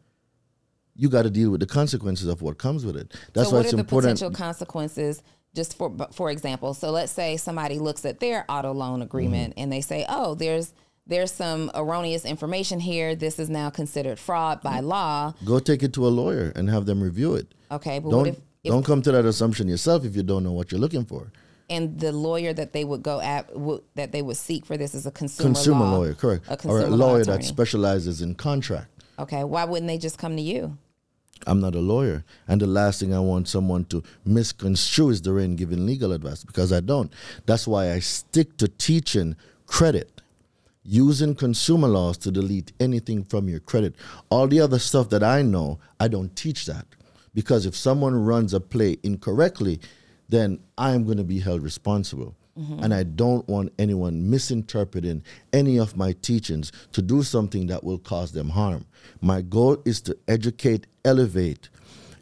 you got to deal with the consequences of what comes with it. That's so why what it's are the important. potential consequences? Just for for example, so let's say somebody looks at their auto loan agreement Mm-hmm. and they say, "Oh, there's there's some erroneous information here. This is now considered fraud by law." Go take it to a lawyer and have them review it. Okay, but Don't what if, if don't come to that assumption yourself if you don't know what you're looking for. and the lawyer that they would go at would, that they would seek for this is a consumer Consumer law- lawyer, correct, a or consumer a law lawyer that specializes in contract. Okay, why wouldn't they just come to you? I'm not a lawyer. And the last thing I want someone to misconstrue is the rain giving legal advice because I don't. That's why I stick to teaching credit, using consumer laws to delete anything from your credit. All the other stuff that I know, I don't teach that. Because if someone runs a play incorrectly, then I'm going to be held responsible. And I don't want anyone misinterpreting any of my teachings to do something that will cause them harm. My goal is to educate, elevate,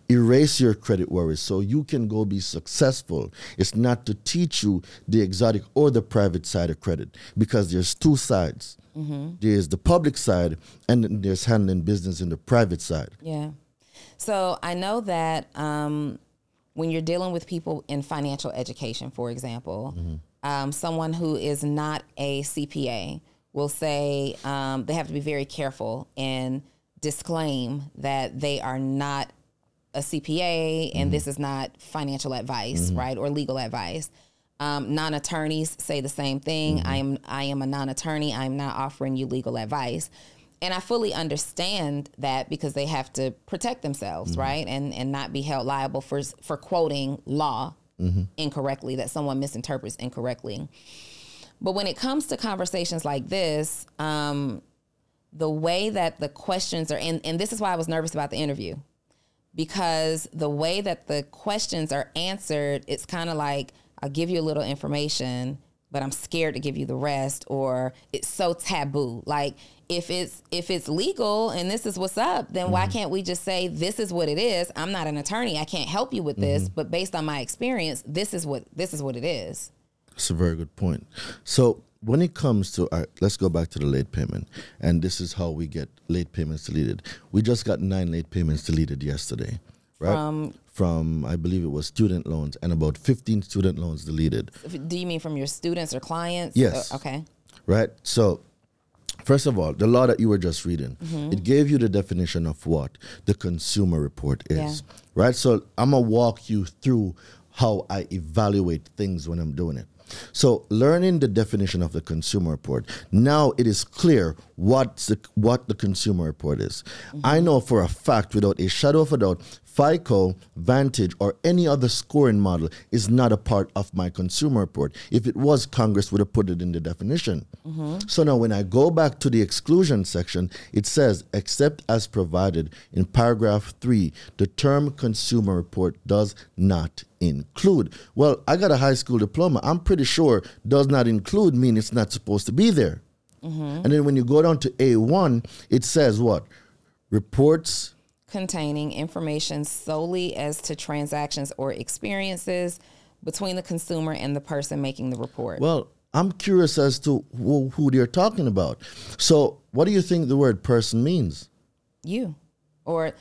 erase your credit worries so you can go be successful. It's not to teach you the exotic or the private side of credit because there's two sides. There's the public side and there's handling business in the private side. Yeah. So I know that um, when you're dealing with people in financial education, for example, um, someone who is not a CPA will say um, they have to be very careful and disclaim that they are not a CPA and this is not financial advice, right, or legal advice. Um, non-attorneys say the same thing. I am I am a non-attorney. I am not offering you legal advice, and I fully understand that because they have to protect themselves, right, and and not be held liable for for quoting law incorrectly that someone misinterprets incorrectly. But when it comes to conversations like this, um, the way that the questions are, and, and this is why I was nervous about the interview, because the way that the questions are answered, it's kind of like I'll give you a little information, but I'm scared to give you the rest, or it's so taboo. Like if it's if it's legal and this is what's up, then why mm-hmm. can't we just say this is what it is? I'm not an attorney, I can't help you with this, mm-hmm. but based on my experience, this is what this is what it is. That's a very good point. So when it comes to, right, let's go back to the late payment, and this is how we get late payments deleted. We just got nine late payments deleted yesterday, right? From- From I believe it was student loans, and about fifteen student loans deleted. Do you mean from your students or clients? Yes. Okay. right? So, first of all, the law that you were just reading, Mm-hmm. it gave you the definition of what the consumer report is, Yeah. right? So, I'm gonna walk you through how I evaluate things when I'm doing it. So, learning the definition of the consumer report, now it is clear what's the, what the consumer report is. I know for a fact, without a shadow of a doubt, FICO, Vantage, or any other scoring model is not a part of my consumer report. If it was, Congress would have put it in the definition. Mm-hmm. So now, when I go back to the exclusion section, it says, except as provided in paragraph three, the term consumer report does not include. Well, I got a high school diploma. I'm pretty sure does not include mean it's not supposed to be there. Mm-hmm. And then when you go down to A1, it says what? Reports containing information solely as to transactions or experiences between the consumer and the person making the report. Well, I'm curious as to who, who they're talking about. So, what do you think the word person means? you or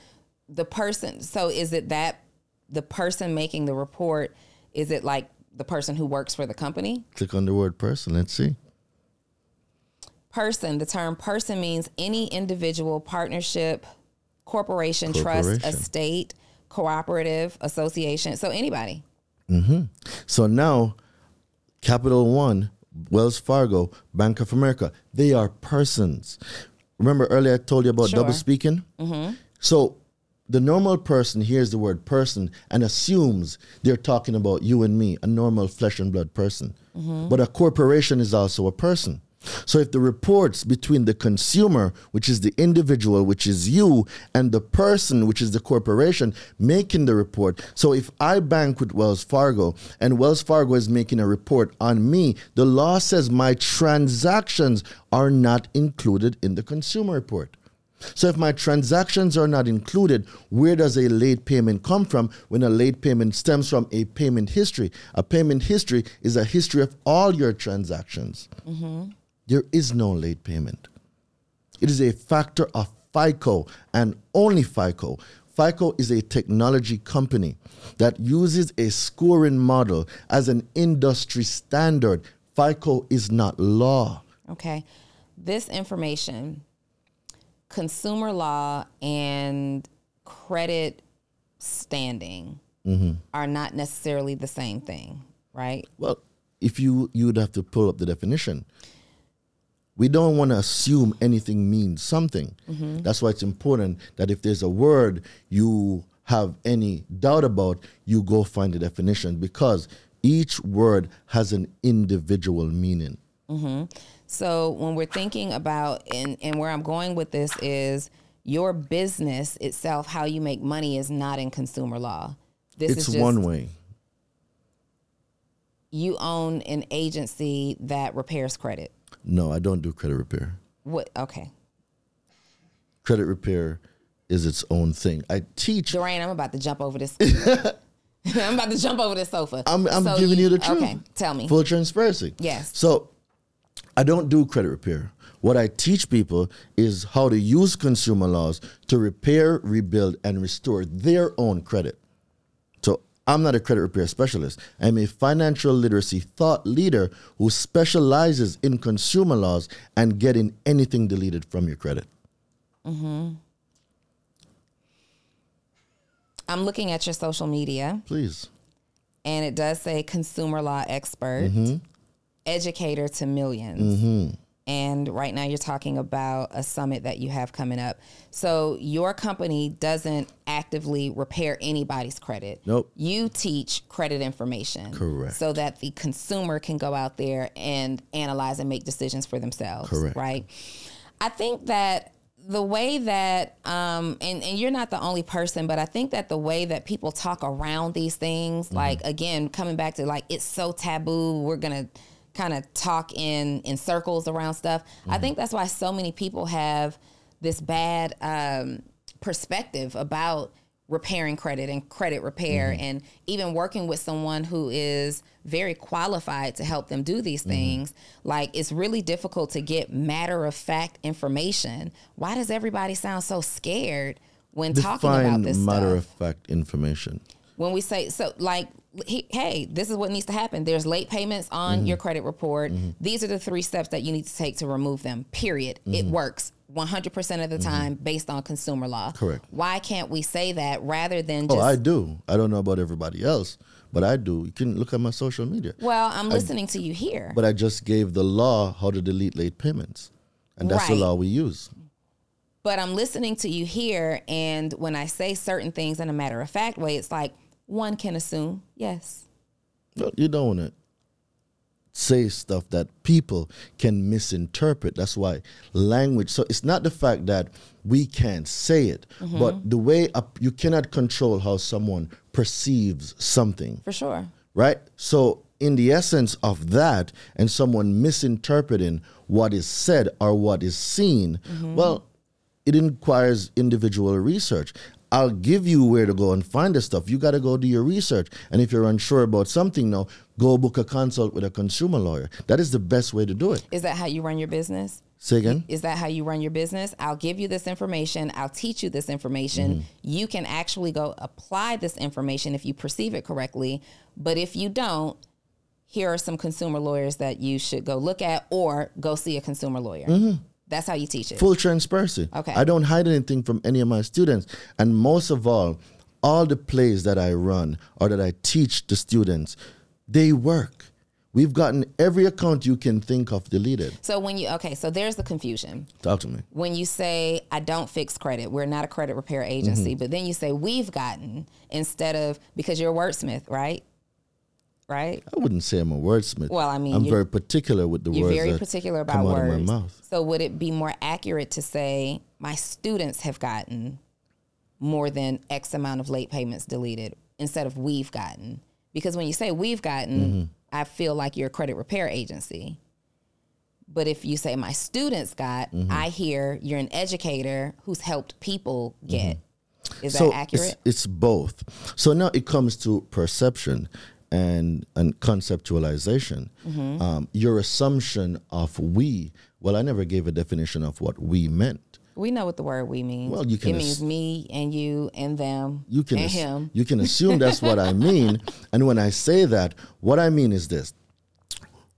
the person. So is it that the person making the report is it like the person who works for the company? Click on the word person. Let's see. Person, the term person means any individual, partnership, corporation, trust, Corporation. estate, cooperative, association. So anybody. So now, Capital One, Wells Fargo, Bank of America, they are persons. Remember earlier I told you about double speaking? Mm-hmm. So the normal person hears the word person and assumes they're talking about you and me, a normal flesh and blood person. But a corporation is also a person. So if the reports between the consumer, which is the individual, which is you, and the person, which is the corporation, making the report. So if I bank with Wells Fargo and Wells Fargo is making a report on me, the law says my transactions are not included in the consumer report. So if my transactions are not included, where does a late payment come from when a late payment stems from a payment history? A payment history is a history of all your transactions. Mm-hmm. There is no late payment. It is a factor of FICO and only FICO. FICO is a technology company that uses a scoring model as an industry standard. FICO is not law. Okay. This information, consumer law and credit standing mm-hmm. are not necessarily the same thing, right? Well, if you you would have to pull up the definition. We don't want to assume anything means something. Mm-hmm. That's why it's important that if there's a word you have any doubt about, you go find the definition because each word has an individual meaning. Mm-hmm. So when we're thinking about and, and where I'm going with this is your business itself, how you make money is not in consumer law. This It's is just one way. you own an agency that repairs credit. No, I don't do credit repair. What okay. Credit repair is its own thing. I teach. Daraine, I'm about to jump over this. I'm about to jump over this sofa. I'm, I'm So giving you, the truth. Okay, tell me. Full transparency. Yes. So I don't do credit repair. What I teach people is how to use consumer laws to repair, rebuild, and restore their own credit. I'm not a credit repair specialist. I'm a financial literacy thought leader who specializes in consumer laws and getting anything deleted from your credit. Mm-hmm. I'm looking at your social media, Please. and it does say consumer law expert, Mm-hmm. educator to 1000000s And right now, you're talking about a summit that you have coming up. So your company doesn't actively repair anybody's credit. Nope. You teach credit information, Correct. so that the consumer can go out there and analyze and make decisions for themselves. Correct. Right. I think that the way that, um, and, and you're not the only person, but I think that the way that people talk around these things, Mm-hmm. like again, coming back to like, it's so taboo, we're to kind of talk in, in circles around stuff. Mm-hmm. I think that's why so many people have this bad um, perspective about repairing credit and credit repair Mm-hmm. and even working with someone who is very qualified to help them do these Mm-hmm. things like it's really difficult to get matter of fact information why does everybody sound so scared when talking about this matter stuff of fact information. When we say so like he- hey this is what needs to happen there's late payments on mm-hmm. your credit report mm-hmm. these are the three steps that you need to take to remove them period it mm-hmm. works 100% of the time based on consumer law Correct. why can't we say that rather than Oh, just I do. I don't know about everybody else, but I do. You can look at my social media. well i'm listening to you here But I just gave the law how to delete late payments. And that's Right. the law we use. but I'm listening to you here, and when I say certain things in a matter of fact way, it's like one can assume, yes. You don't want to say stuff that people can misinterpret. That's why language. So it's not the fact that we can't say it, Mm-hmm. but the way up, you cannot control how someone perceives something. For sure. right? So, in the essence of that, and someone misinterpreting what is said or what is seen, well, it requires individual research. I'll give you where to go and find the stuff. You got to go do your research. And if you're unsure about something now, go book a consult with a consumer lawyer. That is the best way to do it. Is that how you run your business? Say again? Is that how you run your business? I'll give you this information. I'll teach you this information. Mm-hmm. You can actually go apply this information if you perceive it correctly. But if you don't, here are some consumer lawyers that you should go look at or go see a consumer lawyer. That's how you teach it. Full transparency. Okay. I don't hide anything from any of my students. And most of all, all the plays that I run or that I teach the students, they work. We've gotten every account you can think of deleted. So when you, okay, so there's the confusion. Talk to me. when you say I don't fix credit, we're not a credit repair agency, Mm-hmm. but then you say we've gotten instead of because you're a wordsmith, right? Right? I wouldn't say I'm a wordsmith. Well, I mean, I'm very particular with the You're words very that particular about words. So would it be more accurate to say my students have gotten more than X amount of late payments deleted instead of we've gotten? Because when you say we've gotten, Mm-hmm. I feel like you're a credit repair agency. But if you say my students got, Mm-hmm. I hear you're an educator who's helped people get. Is Mm-hmm. so that accurate? It's, it's both. So now it comes to perception and and conceptualization. Mm-hmm. Um, your assumption of we. Well, I never gave a definition of what we meant. we know what the word we means. Well, you can it ass- means me and you and them You can and ass- him. you can assume that's what I mean. And when I say that, what I mean is this.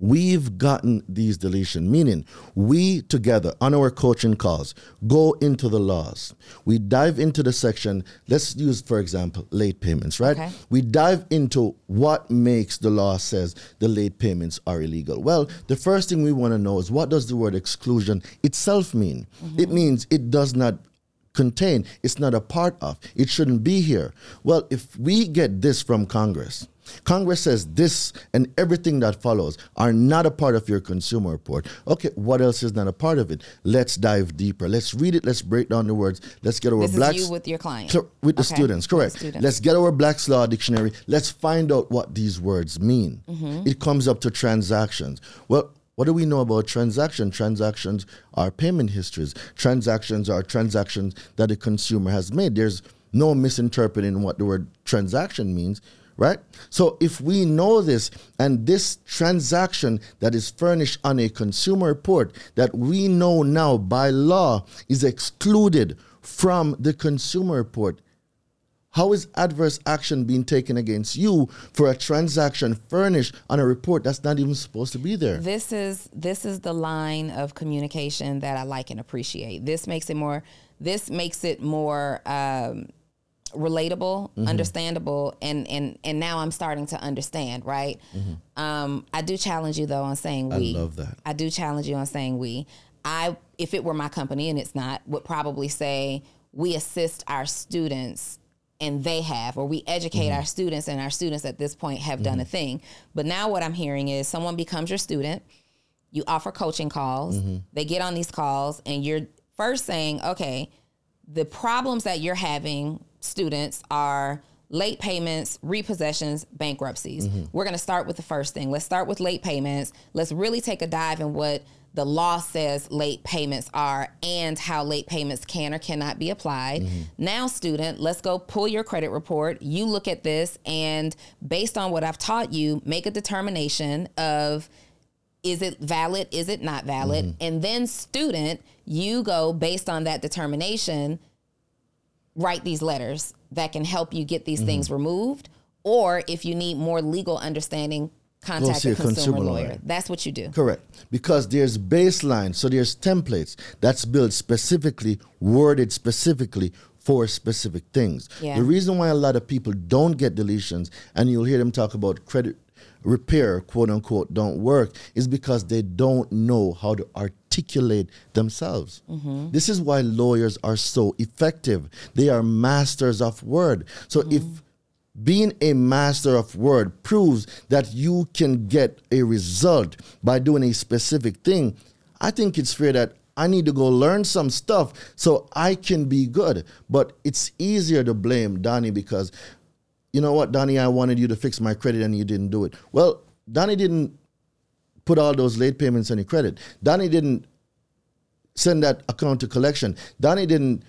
We've gotten these deletion, meaning we together on our coaching calls go into the laws. We dive into the section. Let's use, for example, late payments, right? Okay. We dive into what makes the law says the late payments are illegal. Well, the first thing we want to know is what does the word exclusion itself mean? Mm-hmm. It means it does not contain, it's not a part of, it shouldn't be here. Well, if we get this from Congress, Congress says this and everything that follows are not a part of your consumer report. Okay, what else is not a part of it? Let's dive deeper. Let's read it. Let's break down the words. Let's get our This black you with your client. Cor- with the students, with the correct. students. Let's get our Black's Law Dictionary. Let's find out what these words mean. Mm-hmm. It comes up to transactions. Well, What do we know about transaction? Transactions are payment histories. Transactions are transactions that a consumer has made. There's no misinterpreting what the word transaction means, right? So if we know this and this transaction that is furnished on a consumer report that we know now by law is excluded from the consumer report, how is adverse action being taken against you for a transaction furnished on a report that's not even supposed to be there? This is this is the line of communication that I like and appreciate. This makes it more. This makes it more. Um, relatable, mm-hmm. understandable, and and and now I'm starting to understand. Right. Mm-hmm. Um, I do challenge you though on saying we. I love that. I do challenge you on saying we. I, if it were my company and it's not, would probably say we assist our students and they have, or we educate mm-hmm. our students, and our students at this point have mm-hmm. done a mm-hmm. thing. But now what I'm hearing is someone becomes your student, you offer coaching calls, mm-hmm. they get on these calls, and you're first saying, okay, the problems that you're having, students, are late payments, repossessions, bankruptcies. Mm-hmm. We're going to start with the first thing. Let's start with late payments. Let's really take a dive in what the law says late payments are and how late payments can or cannot be applied. Mm-hmm. Now, student, let's go pull your credit report. You look at this and based on what I've taught you, make a determination of is it valid, is it not valid? Mm-hmm. And then, student, you go based on that determination, write these letters that can help you get these mm-hmm. things removed. Or if you need more legal understanding, contact a consumer, consumer lawyer. lawyer. That's what you do. Correct. Because there's baseline, so there's templates that's built specifically, worded specifically for specific things. Yeah. The reason why a lot of people don't get deletions, and you'll hear them talk about credit repair, quote unquote, don't work, is because they don't know how to articulate themselves. Mm-hmm. This is why lawyers are so effective. They are masters of word. So mm-hmm. if being a master of word proves that you can get a result by doing a specific thing. I think it's fair that I need to go learn some stuff so I can be good. But it's easier to blame Donni because, you know what, Donni, I wanted you to fix my credit and you didn't do it. Well, Donni didn't put all those late payments on your credit. Donni didn't send that account to collection. Donni didn't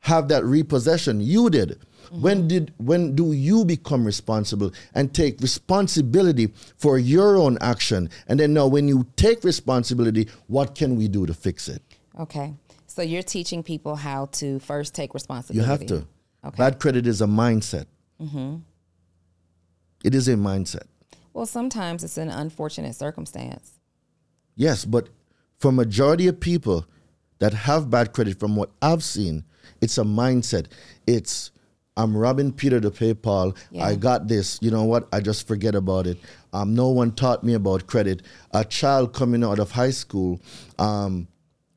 have that repossession. You did. Mm-hmm. When did when do you become responsible and take responsibility for your own action? And then now when you take responsibility, what can we do to fix it? Okay. So you're teaching people how to first take responsibility. You have to. Okay. Bad credit is a mindset. Mm-hmm. It is a mindset. Well, sometimes it's an unfortunate circumstance. Yes, but for majority of people that have bad credit, from what I've seen, it's a mindset. It's I'm robbing Peter to pay Paul. Yeah. I got this. You know what? I just forget about it. Um, no one taught me about credit. A child coming out of high school, um,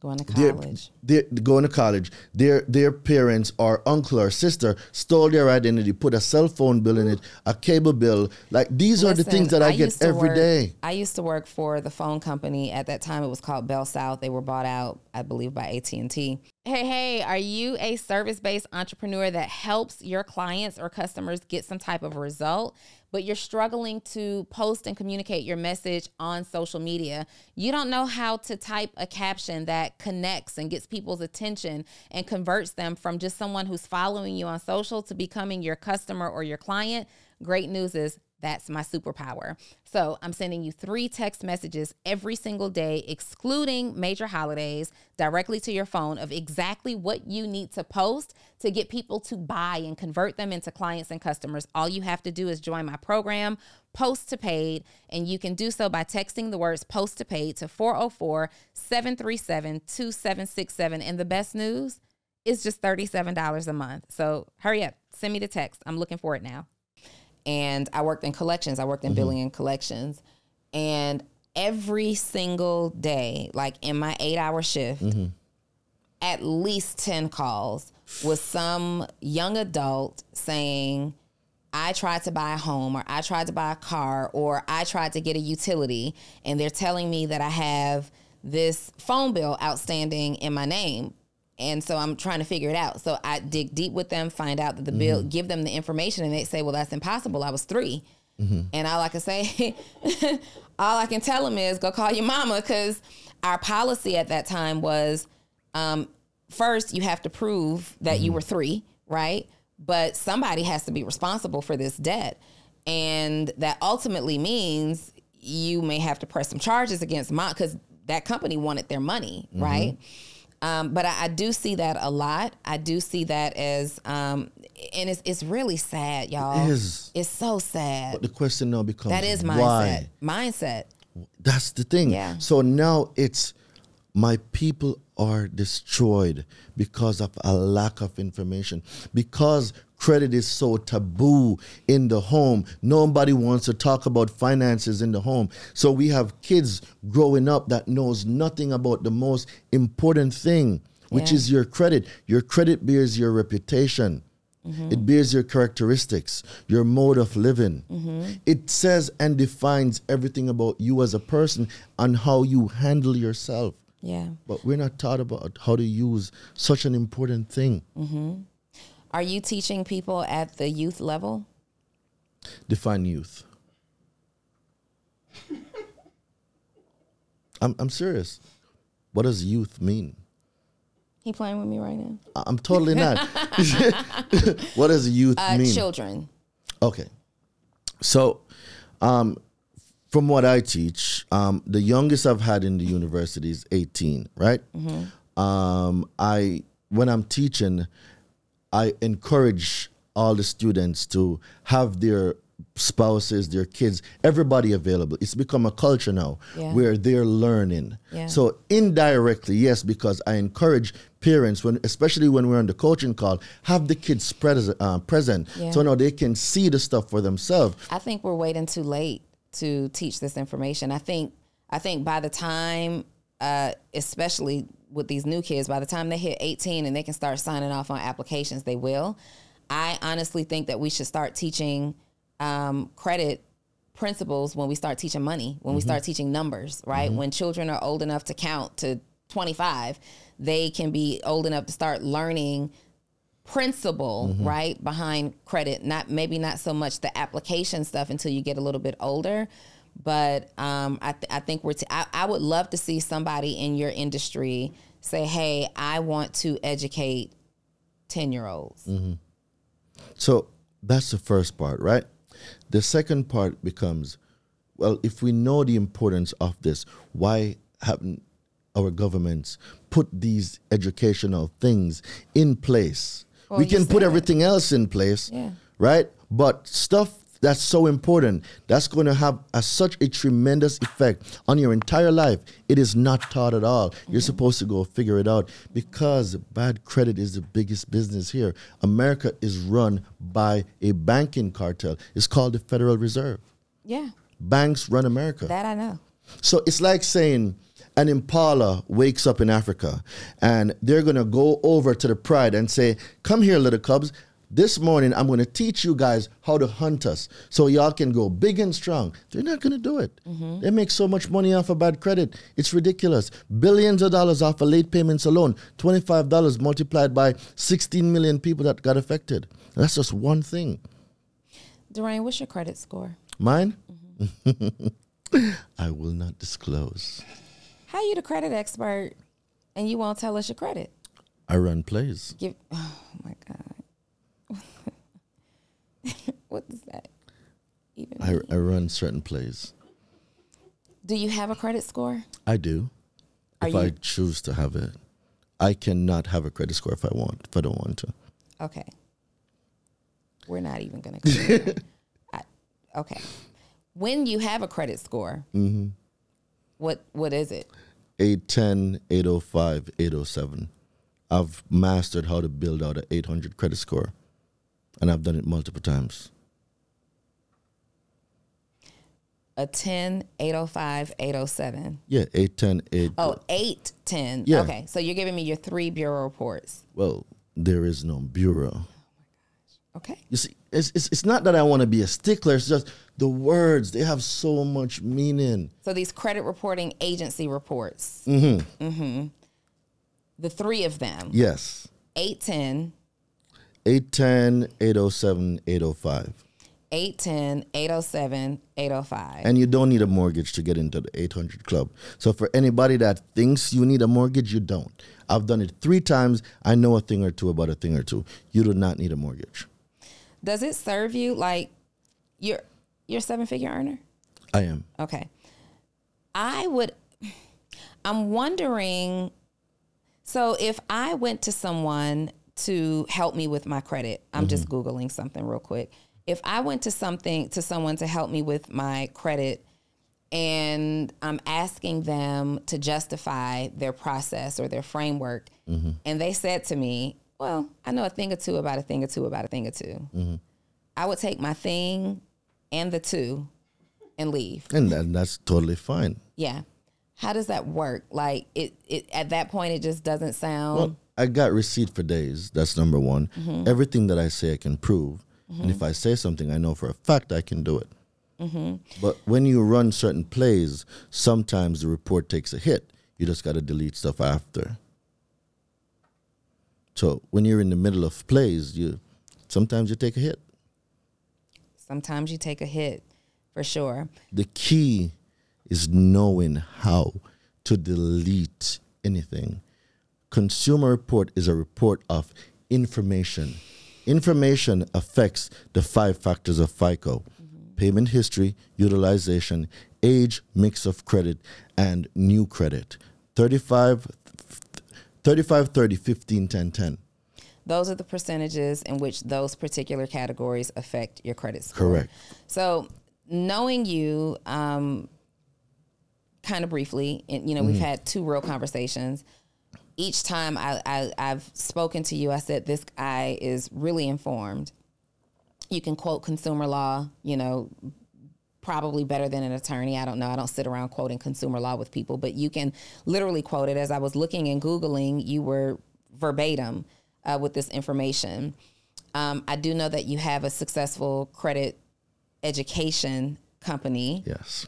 Going to college. They're, they're, going to college. Their their parents or uncle or sister stole their identity, put a cell phone bill in it, a cable bill. Like these Listen, are the things that I, I get every work, day. I used to work for the phone company. At that time, it was called BellSouth. They were bought out, I believe, by AT and T. Hey, hey, are you a service based entrepreneur that helps your clients or customers get some type of result? but you're struggling to post and communicate your message on social media. You don't know how to type a caption that connects and gets people's attention and converts them from just someone who's following you on social to becoming your customer or your client. Great news is that's my superpower. So I'm sending you three text messages every single day, excluding major holidays, directly to your phone of exactly what you need to post to get people to buy and convert them into clients and customers. All you have to do is join my program, Post to Paid, and you can do so by texting the words Post to Paid to 404 737 2767. And the best news is just $37 a month. So hurry up, send me the text. I'm looking for it now and I worked in collections. I worked in mm-hmm. billing and collections. And every single day, like in my eight hour shift, mm-hmm. at least 10 calls with some young adult saying, I tried to buy a home or I tried to buy a car or I tried to get a utility and they're telling me that I have this phone bill outstanding in my name and so I'm trying to figure it out. So I dig deep with them, find out that the bill, mm-hmm. give them the information, and they say, "Well, that's impossible. I was 3 mm-hmm. And all I can say, all I can tell them is go call your mama because our policy at that time was um, first you have to prove that you were three, right? But somebody has to be responsible for this debt. And that ultimately means you may have to press some charges against mom because that company wanted their money, right? Um, but I, I do see that a lot. I do see that as, um, and it's it's really sad, y'all. It is. It's so sad. But the question now becomes that is mindset. why? mindset. Mindset. That's the thing. Yeah. So now it's my people are destroyed because of a lack of information. Because credit is so taboo in the home. Nobody wants to talk about finances in the home. So we have kids growing up that knows nothing about the most important thing, which Yeah. is your credit. Your credit bears your reputation. Mm-hmm. It bears your characteristics, your mode of living. Mm-hmm. It says and defines everything about you as a person and how you handle yourself. Yeah. But we're not taught about how to use such an important thing. Mm-hmm. Are you teaching people at the youth level? Define youth. I'm, I'm serious. What does youth mean? He playing with me right now. I'm totally not. what does youth Uh, mean? children. Okay. So, um, from what I teach, um, the youngest I've had in the university is 18, right? Um, I when I'm teaching, I encourage all the students to have their spouses, their kids, everybody available. It's become a culture now Yeah. where they're learning. Yeah. So indirectly, yes, because I encourage parents when, especially when we're on the coaching call, have the kids pres- uh, present Yeah. so now they can see the stuff for themselves. I think we're waiting too late to teach this information. I think I think by the time, uh, especially with these new kids, by the time they hit 18 and they can start signing off on applications, they will. I honestly think that we should start teaching um, credit principles when we start teaching money, when we mm-hmm. start teaching numbers, right? Mm-hmm. When children are old enough to count to 25, they can be old enough to start learning principle mm-hmm. right behind credit not maybe not so much the application stuff until you get a little bit older but um, I, th- I think we're t- I, I would love to see somebody in your industry say hey i want to educate 10 year olds So that's the first part, right? The second part becomes well, if we know the importance of this, why haven't our governments put these educational things in place? we Well, you can put it. everything else in place, Yeah. right? But stuff that's so important, that's going to have a, such a tremendous effect on your entire life. It is not taught at all. You're mm-hmm. supposed to go figure it out because bad credit is the biggest business here. America is run by a banking cartel. It's called the Federal Reserve. yeah Banks run America. that i know So it's like saying an impala wakes up in Africa and they're going to go over to the pride and say, Come here, little cubs. This morning, I'm going to teach you guys how to hunt us so y'all can go big and strong. They're not going to do it. Mm-hmm. They make so much money off of bad credit. It's ridiculous. Billions of dollars off of late payments alone. $25 multiplied by 16 million people that got affected. That's just one thing. Daraine, what's your credit score Mine? Mm-hmm. I will not disclose. how you the credit expert and you won't tell us your credit I run plays. give oh my god what does that even I, mean? I run certain plays. do you have a credit score I do. Are if I choose to have it. I cannot have a credit score if I want, if I don't want to. Okay. We're not even going to. Okay. When you have a credit score, Mm-hmm. what what is it? 810, 805, 807. I've mastered how to build out an 800 credit score, and I've done it multiple times. A 10, 805, 807. Yeah, 810, 8. Oh, 810. Yeah. Okay. So you're giving me your three bureau reports. Well, there is no bureau. Oh my gosh. Okay. You see, it's, it's, it's not that I want to be a stickler, it's just the words, they have so much meaning. So these credit reporting agency reports. Mm-hmm. Mm-hmm. The three of them. Yes. 810, 810, 807, 805. 810 807 805. And you don't need a mortgage to get into the 800 club. So for anybody that thinks you need a mortgage, you don't. I've done it three times. I know a thing or two about a thing or two. You do not need a mortgage. Does it serve you like you're you're a seven figure earner? I am. Okay. I would I'm wondering so if I went to someone to help me with my credit, I'm just mm-hmm. googling something real quick. If I went to something to someone to help me with my credit and I'm asking them to justify their process or their framework mm-hmm. and they said to me, "Well, I know a thing or two about a thing or two about a thing or 2 mm-hmm. I would take my thing and the two and leave. And that, that's totally fine. Yeah. How does that work? Like it, it at that point it just doesn't sound Well, I got receipt for days. That's number one. Mm-hmm. Everything that I say, I can prove. And if mm-hmm. I say something, I know for a fact I can do it. Mm-hmm. But when you run certain plays, sometimes the report takes a hit. You just got to delete stuff after. So when you're in the middle of plays, you sometimes you take a hit. sometimes you take a hit for sure. The key is knowing how to delete anything. Consumer report is a report of information. Information affects the five factors of FICO payment history, utilization, age, mix of credit, and new credit. 35, 35 30, 15, 10, 10. Those are the percentages in which those particular categories affect your credit score. Correct. So knowing you, um, kind of briefly, and you know, we've had two real conversations. Each time I, I I've spoken to you, I said this guy is really informed. You can quote consumer law, you know, probably better than an attorney. I don't know. I don't sit around quoting consumer law with people, but you can literally quote it. As I was looking and Googling, you were verbatim uh, with this information. Um, I do know that you have a successful credit education company, Yes.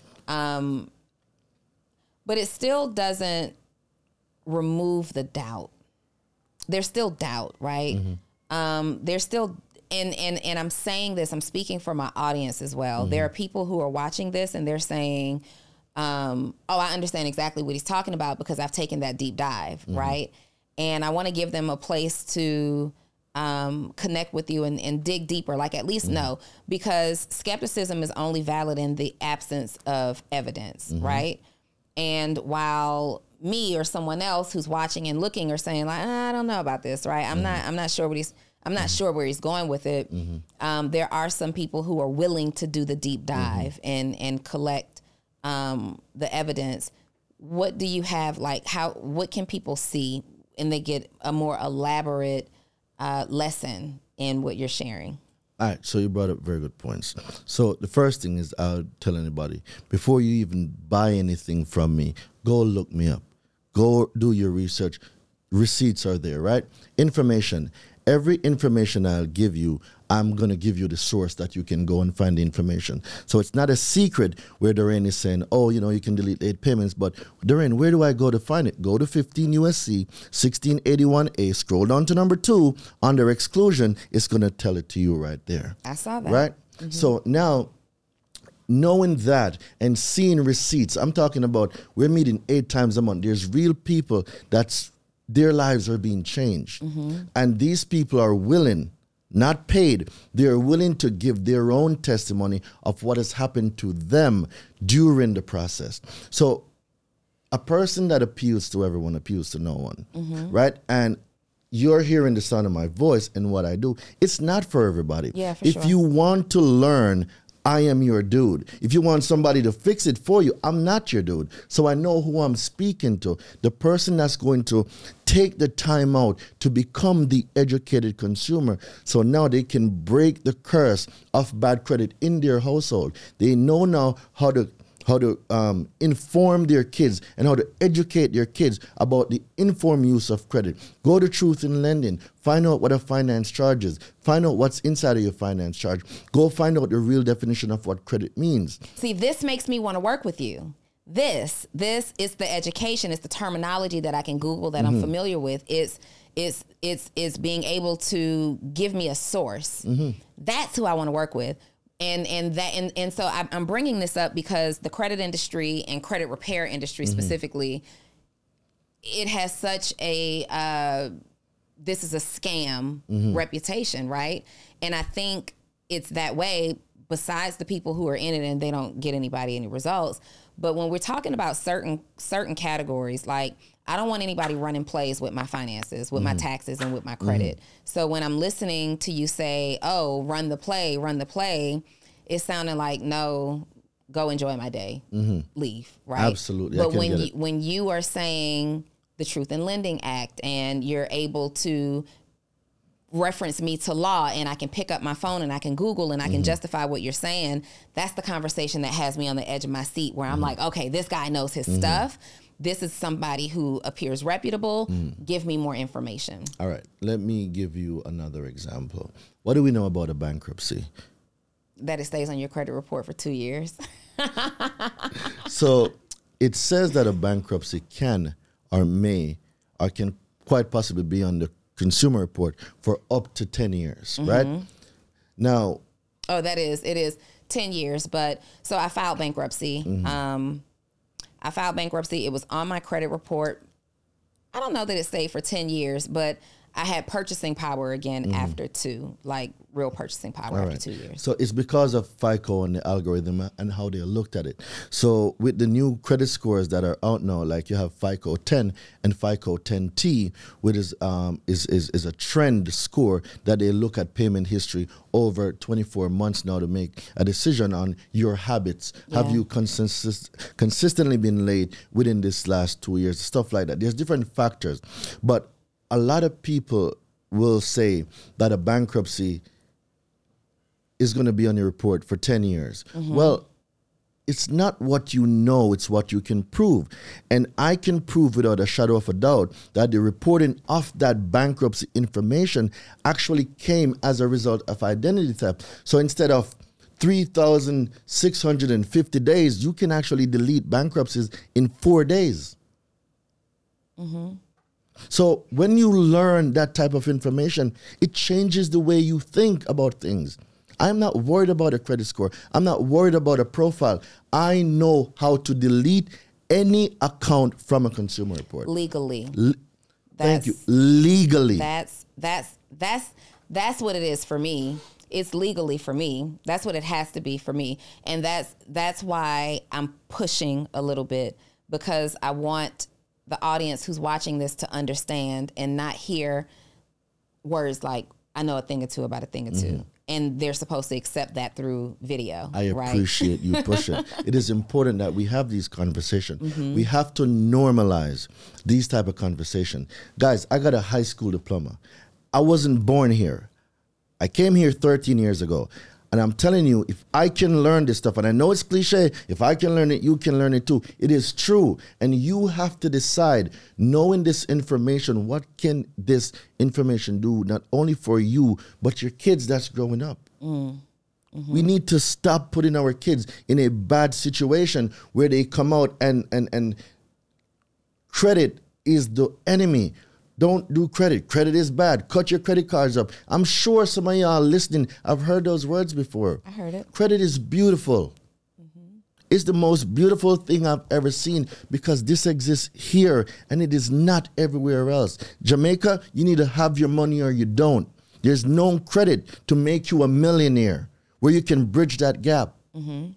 but it still doesn't remove the doubt. There's still doubt, right? Um, there's still and and and I'm saying this. I'm speaking for my audience as well. There are people who are watching this and they're saying, um, "Oh, I understand exactly what he's talking about because I've taken that deep dive, right?" And I want to give them a place to um, connect with you and, and dig deeper, like at least know, because skepticism is only valid in the absence of evidence, right? And while me or someone else who's watching and looking or saying like, "Ah, I don't know about this, right? I'm not, I'm not sure what he's, I'm not sure where he's going with it. Um, there are some people who are willing to do the deep dive and and collect um, the evidence. What do you have like? How what can people see and they get a more elaborate uh, lesson in what you're sharing? All right, so you brought up very good points. So the first thing is I'll tell anybody before you even buy anything from me, go look me up. Go do your research. Receipts are there, right? Information. Every information I'll give you, I'm gonna give you the source that you can go and find the information. So it's not a secret where Daraine is saying, "Oh, you know, you can delete late payments." But Daraine, where do I go to find it? Go to 15 USC 1681A. Scroll down to number two under exclusion. It's gonna tell it to you right there. I saw that. Right? Mm-hmm. So now, knowing that and seeing receipts, I'm talking about we're meeting eight times a month. There's real people that's their lives are being changed. Mm-hmm. And these people are willing, not paid, they're willing to give their own testimony of what has happened to them during the process. So a person that appeals to everyone appeals to no one, mm-hmm. right? And you're hearing the sound of my voice and what I do. It's not for everybody. Yeah, for if sure. you want to learn, I am your dude. If you want somebody to fix it for you, I'm not your dude. So I know who I'm speaking to. The person that's going to take the time out to become the educated consumer. So now they can break the curse of bad credit in their household. They know now how to how to um, inform their kids and how to educate their kids about the informed use of credit. Go to Truth in Lending. Find out what a finance charge is. Find out what's inside of your finance charge. Go find out the real definition of what credit means. See, this makes me want to work with you. This, this is the education, it's the terminology that I can Google that I'm familiar with. It's it's it's it's being able to give me a source. That's who I want to work with. And and that and, and so I'm, I'm bringing this up because the credit industry and credit repair industry specifically it has such a uh, this is a scam reputation right? And i think it's that way besides the people who are in it and they don't get anybody any results. But when we're talking about certain certain categories like i don't want anybody running plays with my finances with my taxes and with my credit so when i'm listening to you say oh run the play run the play it sounded like no go enjoy my day leave right Absolutely, but when you it. when you are saying the truth in lending act and you're able to reference me to law and I can pick up my phone and I can Google and I Mm-hmm. can justify what you're saying, that's the conversation that has me on the edge of my seat where I'm Mm-hmm. like, okay, this guy knows his stuff. This is somebody who appears reputable. Mm. Give me more information. All right, let me give you another example. What do we know about a bankruptcy? That it stays on your credit report for two years. So it says that a bankruptcy can or may or can quite possibly be on the consumer report for up to 10 years, right? Now, Oh, that is it is ten years. But so I filed bankruptcy. Um, I filed bankruptcy. It was on my credit report. I don't know that it stayed for ten years, but I had purchasing power again mm-hmm. after two, like real purchasing power after Right. two years. So it's because of FICO and the algorithm and how they looked at it. So with the new credit scores that are out now, like you have FICO 10 and FICO 10T, which is um, is, is is a trend score that they look at payment history over 24 months now to make a decision on your habits. Have you consist- consistently been late within this last two years? Stuff like that. There's different factors, but a lot of people will say that a bankruptcy is going to be on your report for 10 years. Mm-hmm. Well, it's not what you know, it's what you can prove. And I can prove without a shadow of a doubt that the reporting of that bankruptcy information actually came as a result of identity theft. So instead of 3,650 days, you can actually delete bankruptcies in four days. Mm-hmm. So when you learn that type of information, it changes the way you think about things. I'm not worried about a credit score. I'm not worried about a profile. I know how to delete any account from a consumer report. Legally. Thank you. Legally. That's that's that's that's what it is for me. It's legally for me. That's what it has to be for me. And that's that's why I'm pushing a little bit because I want the audience who's watching this to understand and not hear words like I know a thing or two about a thing or 2 mm-hmm. And they're supposed to accept that through video. I right? appreciate you pushing. it is important that we have these conversations. Mm-hmm. We have to normalize these type of conversation. Guys, I got a high school diploma. I wasn't born here. I came here 13 years ago. And I'm telling you, if I can learn this stuff, and I know it's cliche, if I can learn it, you can learn it too. It is true. And you have to decide, knowing this information, what can this information do, not only for you, but your kids that's growing up. We mm-hmm. need to stop putting our kids in a bad situation where they come out and and and credit is the enemy. Don't do credit. Credit is bad. Cut your credit cards up. I'm sure some of y'all listening, I've heard those words before. I heard it. Credit is beautiful. Mm-hmm. It's the most beautiful thing I've ever seen because this exists here and it is not everywhere else. Jamaica, you need to have your money or you don't. There's no credit to make you a millionaire where you can bridge that gap. Mm-hmm.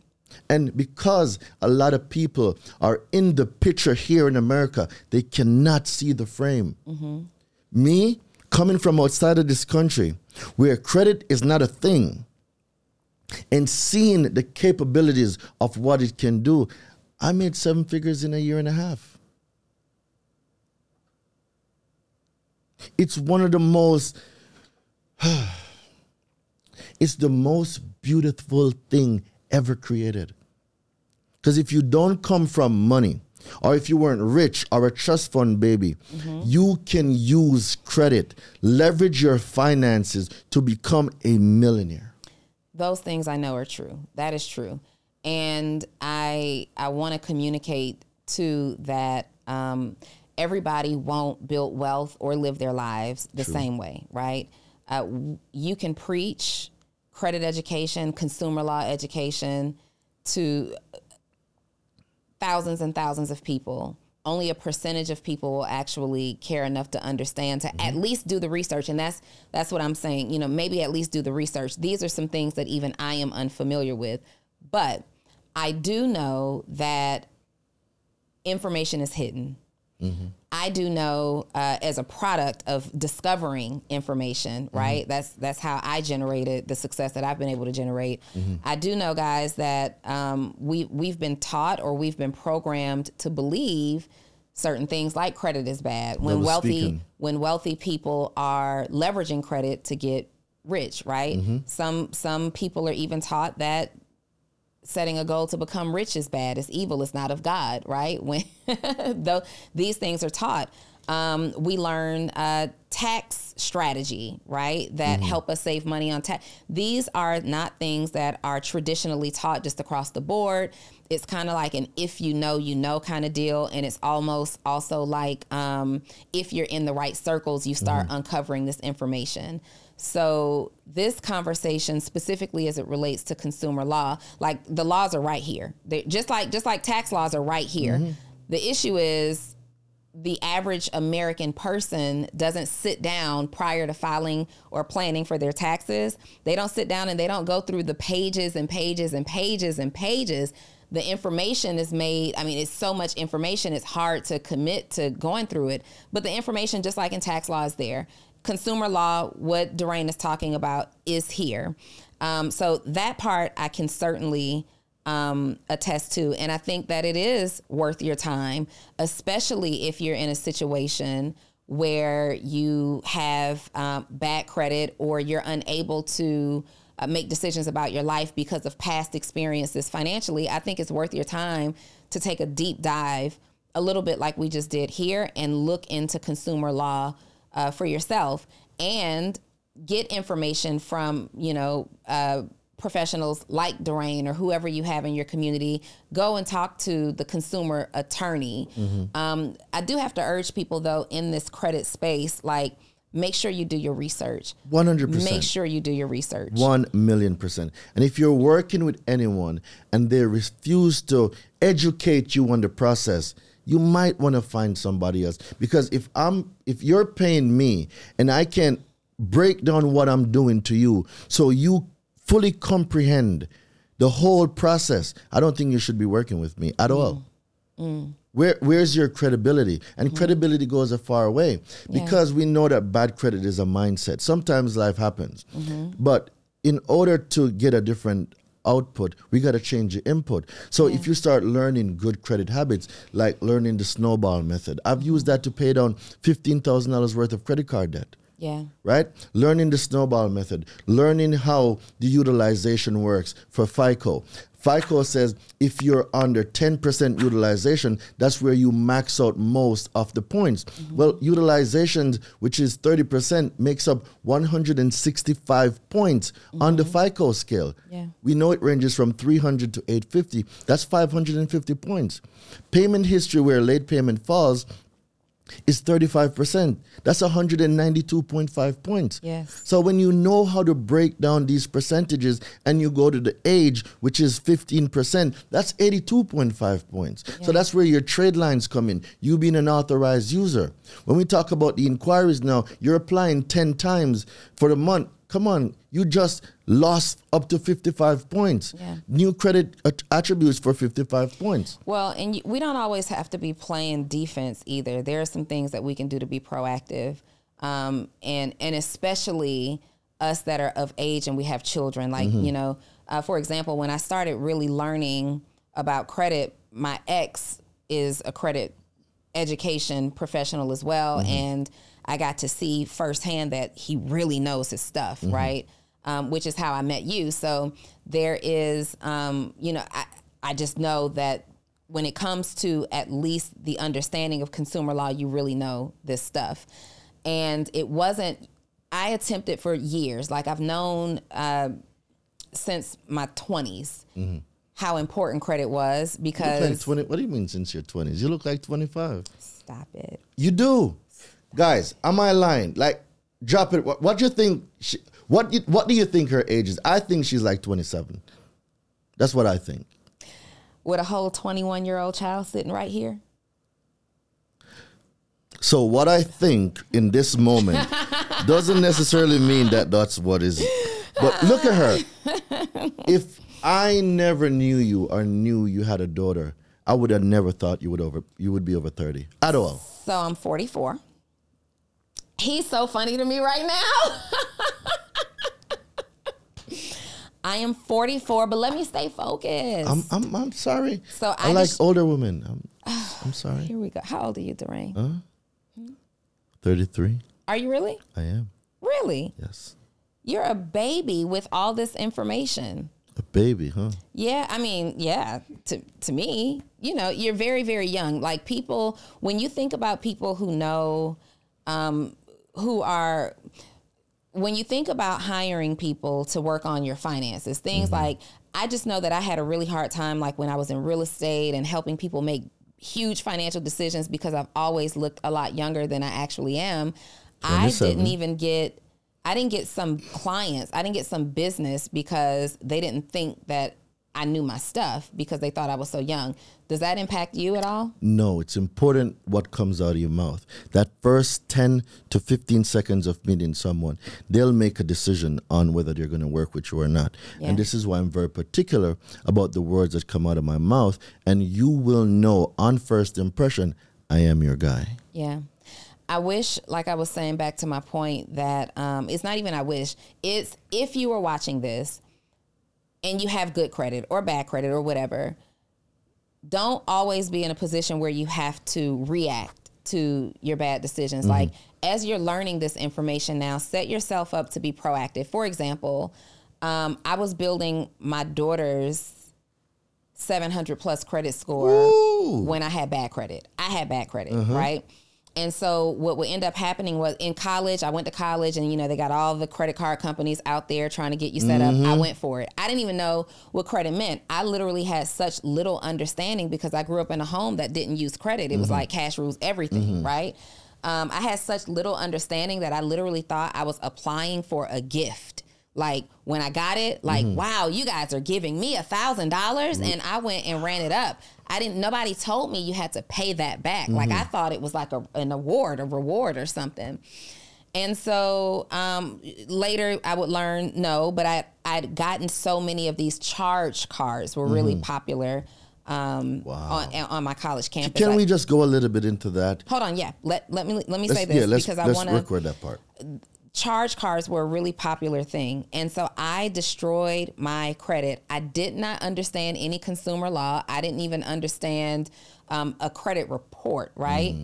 And because a lot of people are in the picture here in America, they cannot see the frame. Mm-hmm. Me, coming from outside of this country, where credit is not a thing, and seeing the capabilities of what it can do, I made seven figures in a year and a half. It's one of the most it's the most beautiful thing ever created. Because if you don't come from money, or if you weren't rich or a trust fund baby, you can use credit, leverage your finances to become a millionaire. those things I know are true. That is true, and I I want to communicate to that um, everybody won't build wealth or live their lives the same way, right? Uh, you can preach credit education, consumer law education to thousands and thousands of people, only a percentage of people will actually care enough to understand to at mm-hmm. least do the research and that's that's what I'm saying, you know, maybe at least do the research. These are some things that even I am unfamiliar with. But I do know that information is hidden. Mm-hmm. I do know uh, as a product of discovering information, right? That's that's how I generated the success that I've been able to generate. I do know, guys, that um, we we've been taught or we've been programmed to believe certain things like credit is bad when wealthy speaking. when wealthy people are leveraging credit to get rich, right? Some some people are even taught that setting a goal to become rich is bad. It's evil. It's not of God, right? When though these things are taught, um, we learn uh, tax strategy, right? That help us save money on tax. These are not things that are traditionally taught just across the board. It's kind of like an if you know, you know kind of deal. And it's almost also like um, if you're in the right circles, you start uncovering this information. So this conversation specifically as it relates to consumer law, like the laws are right here. They just like just like tax laws are right here. Mm-hmm. The issue is the average American person doesn't sit down prior to filing or planning for their taxes. They don't sit down and they don't go through the pages and pages and pages and pages. The information is made, I mean, it's so much information, it's hard to commit to going through it. But the information, just like in tax law, is there. Consumer law, what Daraine is talking about, is here. Um, so that part I can certainly um, attest to. And I think that it is worth your time, especially if you're in a situation where you have um, bad credit or you're unable to uh, make decisions about your life because of past experiences financially. I think it's worth your time to take a deep dive, a little bit like we just did here, and look into consumer law uh, for yourself and get information from, you know, uh, professionals like Daraine or whoever you have in your community, go and talk to the consumer attorney. Um, I do have to urge people though in this credit space, like make sure you do your research. 100%. Make sure you do your research. One million percent. And if you're working with anyone and they refuse to educate you on the process, you might want to find somebody else. Because if I'm if you're paying me and I can break down what I'm doing to you so you fully comprehend the whole process, I don't think you should be working with me at mm. all. Mm. Where where's your credibility? And mm. credibility goes a far way because we know that bad credit is a mindset. Sometimes life happens, mm-hmm. but in order to get a different output, we got to change the input. So if you start learning good credit habits, like learning the snowball method, I've used that to pay down fifteen thousand dollars worth of credit card debt Yeah. right? Learning the snowball method, learning how the utilization works for FICO. FICO says if you're under 10% utilization, that's where you max out most of the points. Mm-hmm. Well, utilization, which is 30%, makes up 165 points mm-hmm. on the FICO scale. Yeah. We know it ranges from 300 to 850. That's 550 points. Payment history, where late payment falls, is 35%. That's 192.5 points. Yes. So when you know how to break down these percentages and you go to the age, which is 15%, that's 82.5 points. So that's where your trade lines come in. You being an authorized user. When we talk about the inquiries now, you're applying 10 times for the month. Come on, you just lost up to 55 points. Yeah. New credit at- attributes for 55 points. Well, and y- we don't always have to be playing defense either. There are some things that we can do to be proactive, um, and and especially us that are of age and we have children. Like you know, uh, for example, when I started really learning about credit, my ex is a credit education professional as well, and I got to see firsthand that he really knows his stuff, right? Um, which is how I met you. So there is, um, you know, I, I just know that when it comes to at least the understanding of consumer law, you really know this stuff. And it wasn't, I attempted for years. Like I've known uh, since my 20s how important credit was look like because. 20, what do you mean since your 20s? You look like 25. Stop it. You do. Guys, am I lying? Like, drop it. What, what do you think? She, What you, what do you think her age is? I think she's like 27. That's what I think. With a whole 21 year old child sitting right here. So what I think in this moment doesn't necessarily mean that that's what is. But look at her. If I never knew you or knew you had a daughter, I would have never thought you would over you would be over 30 at all. So I'm 44. He's so funny to me right now. I am 44, but let me stay focused. I'm I'm, I'm sorry. So I, I like just- older women. I'm, I'm sorry. Here we go. How old are you, Daraine? 33. Are you really? I am. Really? Yes. You're a baby with all this information. A baby, huh? Yeah, I mean, yeah, to to me, you know, you're very very young. Like people when you think about people who know um who are when you think about hiring people to work on your finances, things mm-hmm. like I just know that I had a really hard time like when I was in real estate and helping people make huge financial decisions because I've always looked a lot younger than I actually am. I didn't even get I didn't get some clients. I didn't get some business because they didn't think that I knew my stuff because they thought I was so young. Does that impact you at all? No, it's important what comes out of your mouth. That first 10 to 15 seconds of meeting someone, they'll make a decision on whether they're going to work with you or not. Yeah. And this is why I'm very particular about the words that come out of my mouth. And you will know on first impression, I am your guy. Yeah. I wish, like I was saying back to my point, that um, it's not even I wish, it's if you were watching this and you have good credit or bad credit or whatever, don't always be in a position where you have to react to your bad decisions. Like, as you're learning this information now, set yourself up to be proactive. For example, um, I was building my daughter's 700 plus credit score Ooh. when I had bad credit. I had bad credit, right? And so what would end up happening was in college, I went to college and you know, they got all the credit card companies out there trying to get you set up. I mm-hmm. went for it. I didn't even know what credit meant. I literally had such little understanding because I grew up in a home that didn't use credit. It was mm-hmm. like cash rules everything, mm-hmm. right? Um, I had such little understanding that I literally thought I was applying for a gift. Like when I got it, like wow, you guys are giving me a thousand dollars, and I went and ran it up. I didn't. Nobody told me you had to pay that back. Like I thought it was like a, an award, a reward, or something. And so um, later I would learn no, but I I'd gotten so many of these charge cards were really popular um, on on my college campus. Can I- we just go a little bit into that? hold on? Yeah, let let me let me Let's, say this yeah, let's, because I want to record that part. Charge cards were a really popular thing. And so I destroyed my credit. I did not understand any consumer law. I didn't even understand um, a credit report, right?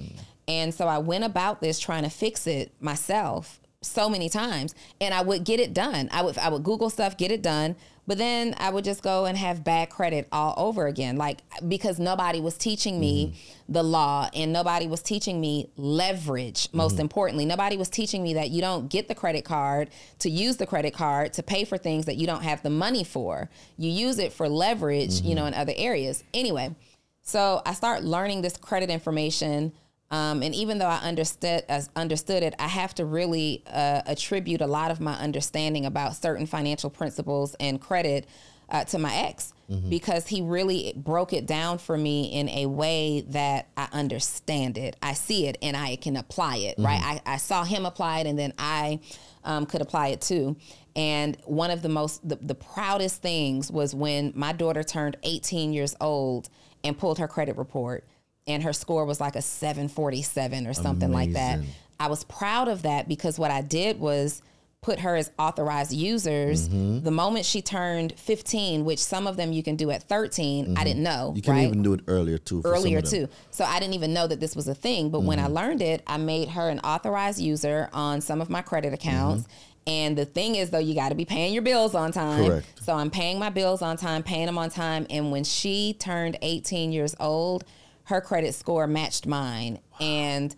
And so I went about this trying to fix it myself so many times and I would get it done. I would I would Google stuff, get it done, but then I would just go and have bad credit all over again like because nobody was teaching me mm-hmm. the law and nobody was teaching me leverage most mm-hmm. importantly. Nobody was teaching me that you don't get the credit card to use the credit card to pay for things that you don't have the money for. You use it for leverage, you mm-hmm. know, in other areas. Anyway, so I start learning this credit information. Um, and even though I understood as understood it, I have to really uh, attribute a lot of my understanding about certain financial principles and credit uh, to my ex because he really broke it down for me in a way that I understand it. I see it and I can apply it. Right? I, I saw him apply it, and then I um, could apply it too. And one of the most the, the proudest things was when my daughter turned 18 years old and pulled her credit report and her score was like a 747 or something like that. I was proud of that because what I did was put her as authorized users Mm-hmm. the moment she turned 15, which some of them you can do at 13. I didn't know. Mm-hmm. You can right? even do it earlier too. for some earlier of them. too. So I didn't even know that this was a thing. But when I Mm-hmm. learned it, I made her an authorized user on some of my credit accounts. Mm-hmm. And the thing is, though, you got to be paying your bills on time. Correct. So I'm paying my bills on time, paying them on time. And when she turned 18 years old, her credit score matched mine. And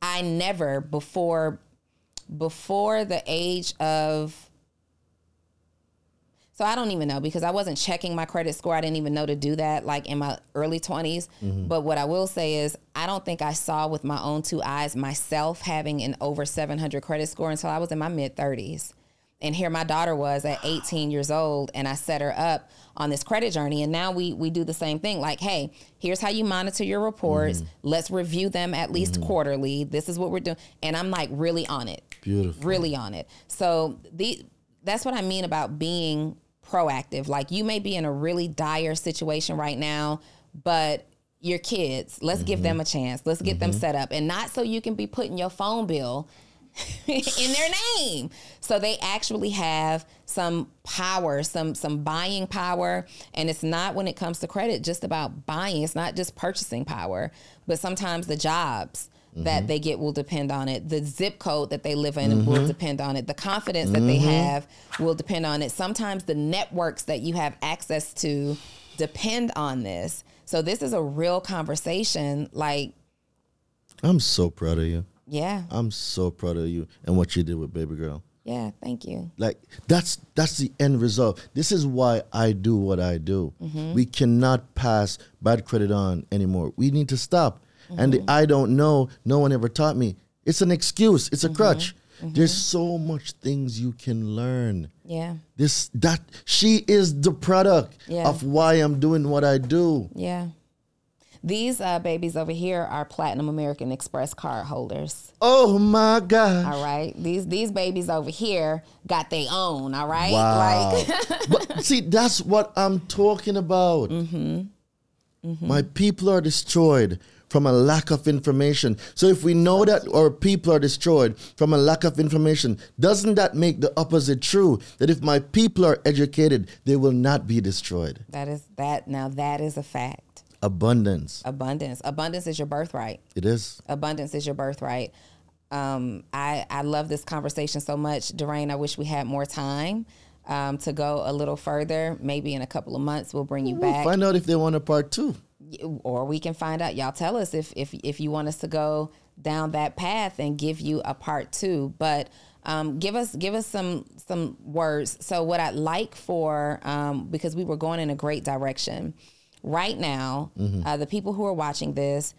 I never before before the age of so I don't even know because I wasn't checking my credit score. I didn't even know to do that like in my early 20s. Mm-hmm. But what I will say is I don't think I saw with my own two eyes myself having an over 700 credit score until I was in my mid 30s. And here my daughter was at 18 years old and I set her up on this credit journey and now we we do the same thing. Like hey here's how you monitor your reports. Mm-hmm. let's review them at least mm-hmm. quarterly. This is what we're doing. And I'm like really on it. Beautiful. really on it. So the that's what I mean about being proactive. Like you may be in a really dire situation right now but your kids let's give mm-hmm. them a chance. Let's get them mm-hmm. set up. And not so you can be putting your phone bill in their name. So they actually have some power, some some buying power, and it's not when it comes to credit just about buying. It's not just purchasing power, but sometimes the jobs that mm-hmm. they get will depend on it. The zip code that they live in will mm-hmm. depend on it. The confidence that they mm-hmm. have will depend on it. Sometimes the networks that you have access to depend on this. So this is a real conversation like I'm so proud of you. Yeah. I'm so proud of you and what you did with baby girl. Yeah, thank you. Like that's that's the end result. This is why I do what I do. Mm-hmm. We cannot pass bad credit on anymore. We need to stop. And Mm-hmm. the I don't know, no one ever taught me. It's an excuse. It's a Mm-hmm. crutch. There's so much things you can learn. Yeah. This that she is the product Yeah. of why I'm doing what I do. Yeah. These uh, babies over here are Platinum American Express card holders. Oh my God. All right. These these babies over here got their own. All right. Wow. Like but see, that's what I'm talking about. My people are destroyed from a lack of information. So if we know that our people are destroyed from a lack of information, doesn't that make the opposite true? That if my people are educated, they will not be destroyed. that is that. Now that is a fact. Abundance. Abundance. Abundance is your birthright. It is. Abundance is your birthright. Um, I I love this conversation so much, Daraine. I wish we had more time um, to go a little further. Maybe in a couple of months we'll bring you We'll back. find out if they want a part two. or we can find out. Y'all tell us if if if you want us to go down that path and give you a part two. But um, give us give us some some words. So what I'd like for um, because we were going in a great direction. Right now, uh, the people who are watching this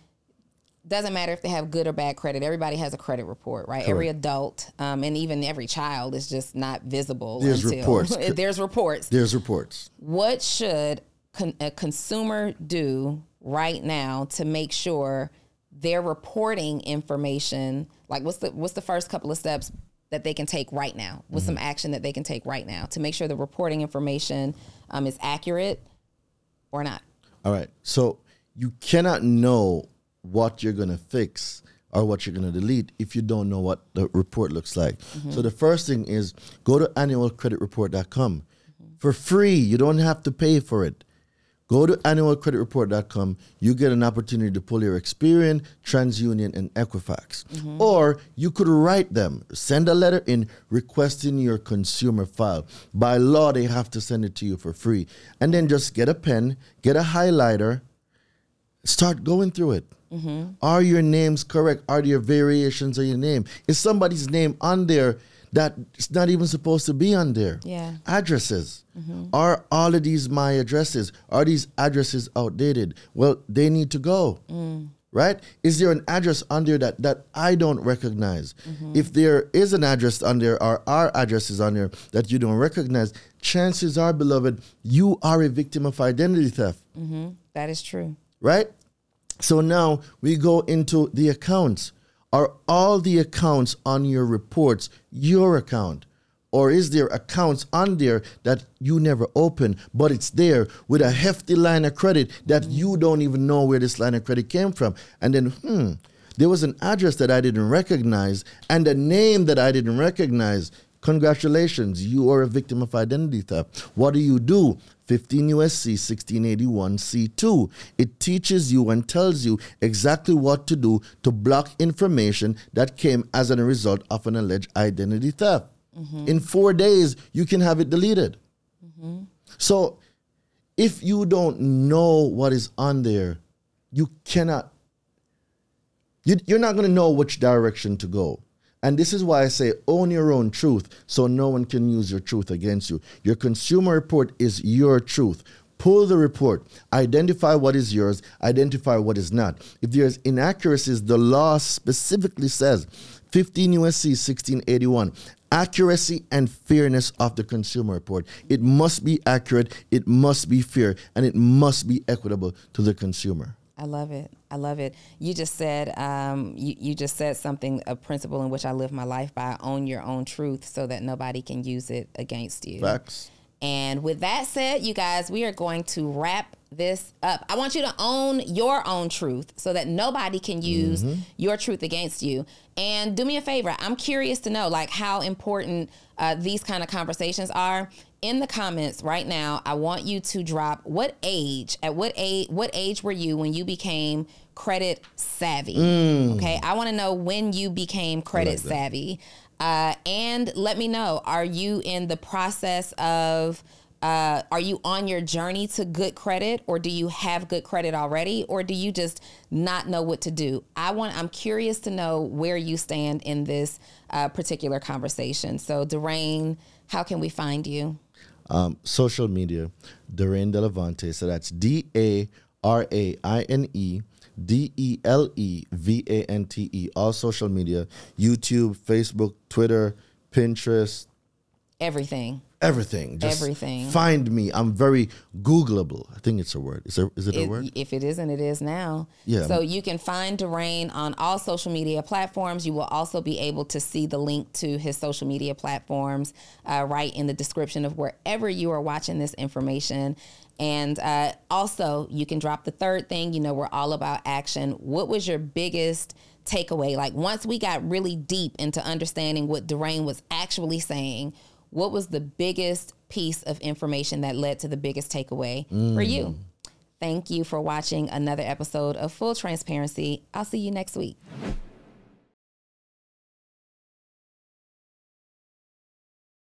doesn't matter if they have good or bad credit. Everybody has a credit report, right? Every adult um, and even every child is just not visible. There's until, reports. There's reports There's reports. what should con- a consumer do right now to make sure they're reporting information like what's the what's the first couple of steps that they can take right now what's some action that they can take right now to make sure the reporting information um, is accurate or not All right. So you cannot know what you're going to fix or what you're going to delete if you don't know what the report looks like. So the first thing is go to annualcreditreport.com for free. You don't have to pay for it. Go to annualcreditreport.com. You get an opportunity to pull your Experian, TransUnion, and Equifax. Mm-hmm. Or you could write them. Send a letter in requesting your consumer file. By law, they have to send it to you for free. And then just get a pen, get a highlighter, start going through it. Mm-hmm. Are your names correct? Are there variations of your name? Is somebody's name on there that it's not even supposed to be on there? Yeah. Addresses. Mm-hmm. Are all of these my addresses? Are these addresses outdated? Well, they need to go. Mm. Right? Is there an address on there that, that I don't recognize? Mm-hmm. If there is an address on there or are addresses on there that you don't recognize, chances are, beloved, you are a victim of identity theft mm-hmm. that is true right? So now we go into the accounts. Are all the accounts on your reports your account? Or is there accounts on there that you never open, but it's there with a hefty line of credit that you don't even know where this line of credit came from? And then, hmm, there was an address that I didn't recognize and a name that I didn't recognize. Congratulations, you are a victim of identity theft. What do you do? 15 USC 1681 C2. It teaches you and tells you exactly what to do to block information that came as a result of an alleged identity theft. Mm-hmm. In four days, you can have it deleted. Mm-hmm. So if you don't know what is on there, you cannot, you, you're not going to know which direction to go. And this is why I say own your own truth so no one can use your truth against you. Your consumer report is your truth. Pull the report, identify what is yours, identify what is not. If there's inaccuracies, the law specifically says 15 USC 1681 accuracy and fairness of the consumer report. It must be accurate, it must be fair, and it must be equitable to the consumer. I love it. I love it. You just said um, you, you just said something a principle in which I live my life by: own your own truth, so that nobody can use it against you. Facts. And with that said, you guys, we are going to wrap this up. I want you to own your own truth so that nobody can use mm-hmm. your truth against you. And do me a favor. I'm curious to know like how important uh, these kind of conversations are in the comments right now, I want you to drop what age, at what age, what age were you when you became credit savvy? Mm. Okay, I want to know when you became credit like savvy, uh, and let me know: Are you in the process of? Uh, are you on your journey to good credit, or do you have good credit already, or do you just not know what to do? I want. I'm curious to know where you stand in this uh, particular conversation. So, Daraine, how can we find you? um, social media, Daraine Delevante. So that's D A R A I N E D E L E V A N T E. All social media YouTube, Facebook, Twitter, Pinterest. Everything everything. Just everything. Find me. I'm very Googleable. I think it's a word. Is, there, is it, it a word? If it isn't, it is now. Yeah. So you can find Daraine on all social media platforms. You will also be able to see the link to his social media platforms uh, right in the description of wherever you are watching this information. And uh, also, you can drop the third thing. You know, we're all about action. What was your biggest takeaway? Like, once we got really deep into understanding what Daraine was actually saying, what was the biggest piece of information that led to the biggest takeaway mm. for you? Thank you for watching another episode of Full Transparency. I'll see you next week.